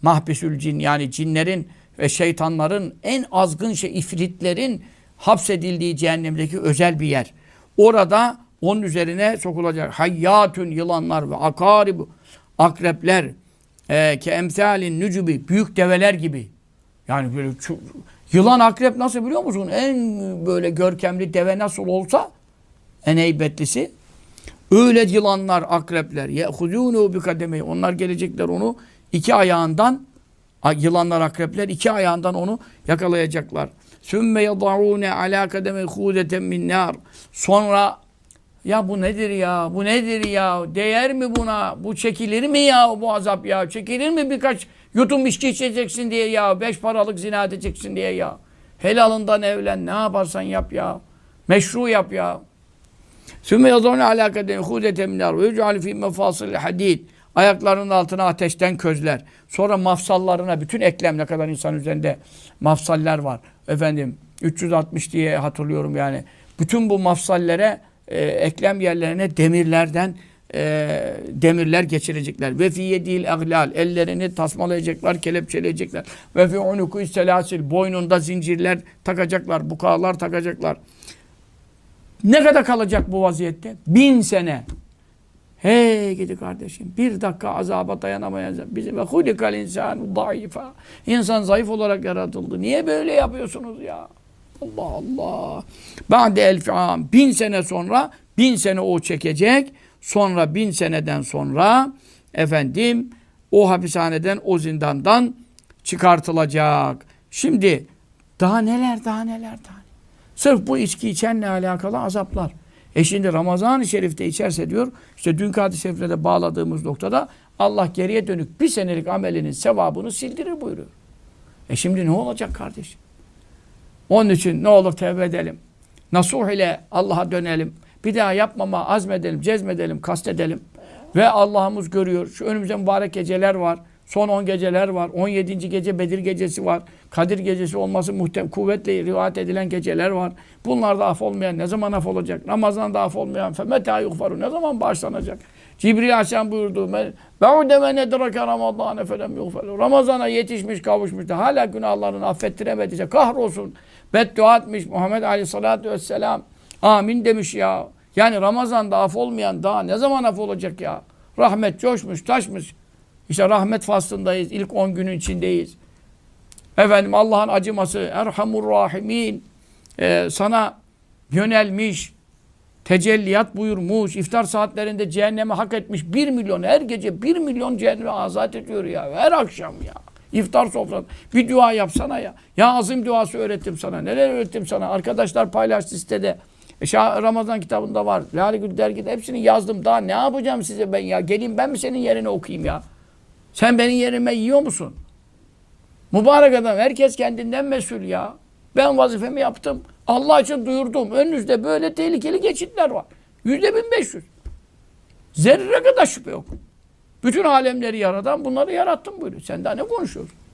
mahbisül cin yani cinlerin ve şeytanların en azgın şey ifritlerin hapsedildiği cehennemdeki özel bir yer. Orada onun üzerine sokulacak hayyatun yılanlar ve akaribu akrepler e, ke emsalin nücubi büyük develer gibi. Yani böyle yılan akrep nasıl biliyor musun? En böyle görkemli deve nasıl olsa en heybetlisi öyle yılanlar, akrepler yehuzûnû bi kademeyi onlar gelecekler onu iki ayağından yılanlar, akrepler iki ayağından onu yakalayacaklar. Sümme yad'ûne alâ kademe hûdeten min nâr. Sonra ya bu nedir ya? Bu nedir ya? Değer mi buna? Bu çekilir mi ya bu azap ya? Çekilir mi birkaç yudum içki içeceksin diye ya? Beş paralık zina edeceksin diye ya? Helalından evlen. Ne yaparsan yap ya. Meşru yap ya. Sümme yazonu alakade hudete minar ve yucal fi mefasil hadid. Ayaklarının altına ateşten közler. Sonra mafsallarına bütün eklem ne kadar insan üzerinde mafsaller var. Efendim 360 diye hatırlıyorum yani. Bütün bu mafsallere e, eklem yerlerine demirlerden e, demirler geçirecekler. Ve fi yedil aglal ellerini tasmalayacaklar, kelepçeleyecekler. Ve fi unuku selasil boynunda zincirler takacaklar, bukalar takacaklar. Ne kadar kalacak bu vaziyette? Bin sene. Hey gidi kardeşim. Bir dakika azaba dayanamayan bizim ve hulikal insanu zayıfa. İnsan zayıf olarak yaratıldı. Niye böyle yapıyorsunuz ya? Allah Allah. Ba'de elfi am. Bin sene sonra bin sene o çekecek. Sonra bin seneden sonra efendim o hapishaneden o zindandan çıkartılacak. Şimdi daha neler daha neler daha neler. Sırf bu içki içenle alakalı azaplar. E şimdi Ramazan-ı Şerif'te içerse diyor, işte dünkü hadis-i şerifle de bağladığımız noktada Allah geriye dönük bir senelik amelinin sevabını sildirir buyuruyor. E şimdi ne olacak kardeşim? Onun için ne olur tevbe edelim. Nasuh ile Allah'a dönelim. Bir daha yapmama azmedelim, cezmedelim, kastedelim. Ve Allah'ımız görüyor. Şu önümüzde mübarek geceler var. Son 10 geceler var. 17. gece Bedir gecesi var. Kadir gecesi olması muhtem kuvvetle rivayet edilen geceler var. Bunlarda af olmayan ne zaman af olacak? Ramazan'da af olmayan femeta yugfaru ne zaman bağışlanacak? Cibril Aleyhisselam buyurdu. Be'ude men edrake Ramazan felem yugfaru. Ramazan'a yetişmiş kavuşmuş da hala günahlarını affettiremediyse kahrolsun. Beddua etmiş Muhammed Aleyhisselatü Vesselam. Amin demiş ya. Yani Ramazan'da af olmayan daha ne zaman af olacak ya? Rahmet coşmuş, taşmış. İşte rahmet faslındayız. İlk 10 günün içindeyiz. Efendim Allah'ın acıması, Erhamur Rahimin e, sana yönelmiş, tecelliyat buyurmuş, iftar saatlerinde cehenneme hak etmiş. Bir milyon, her gece bir milyon cehenneme azat ediyor ya. Her akşam ya. İftar sofrası. Bir dua yapsana ya. Ya azim duası öğrettim sana. Neler öğrettim sana. Arkadaşlar paylaştı sitede. E, Şah Ramazan kitabında var. Lale Gül dergide hepsini yazdım. Daha ne yapacağım size ben ya? Geleyim ben mi senin yerine okuyayım ya? Sen benim yerime yiyor musun? Mübarek adam. Herkes kendinden mesul ya. Ben vazifemi yaptım. Allah için duyurdum. Önünüzde böyle tehlikeli geçitler var. Yüzde bin beş yüz. Zerre kadar şüphe yok. Bütün alemleri yaratan bunları yarattım buyuruyor. Sen daha ne konuşuyorsun?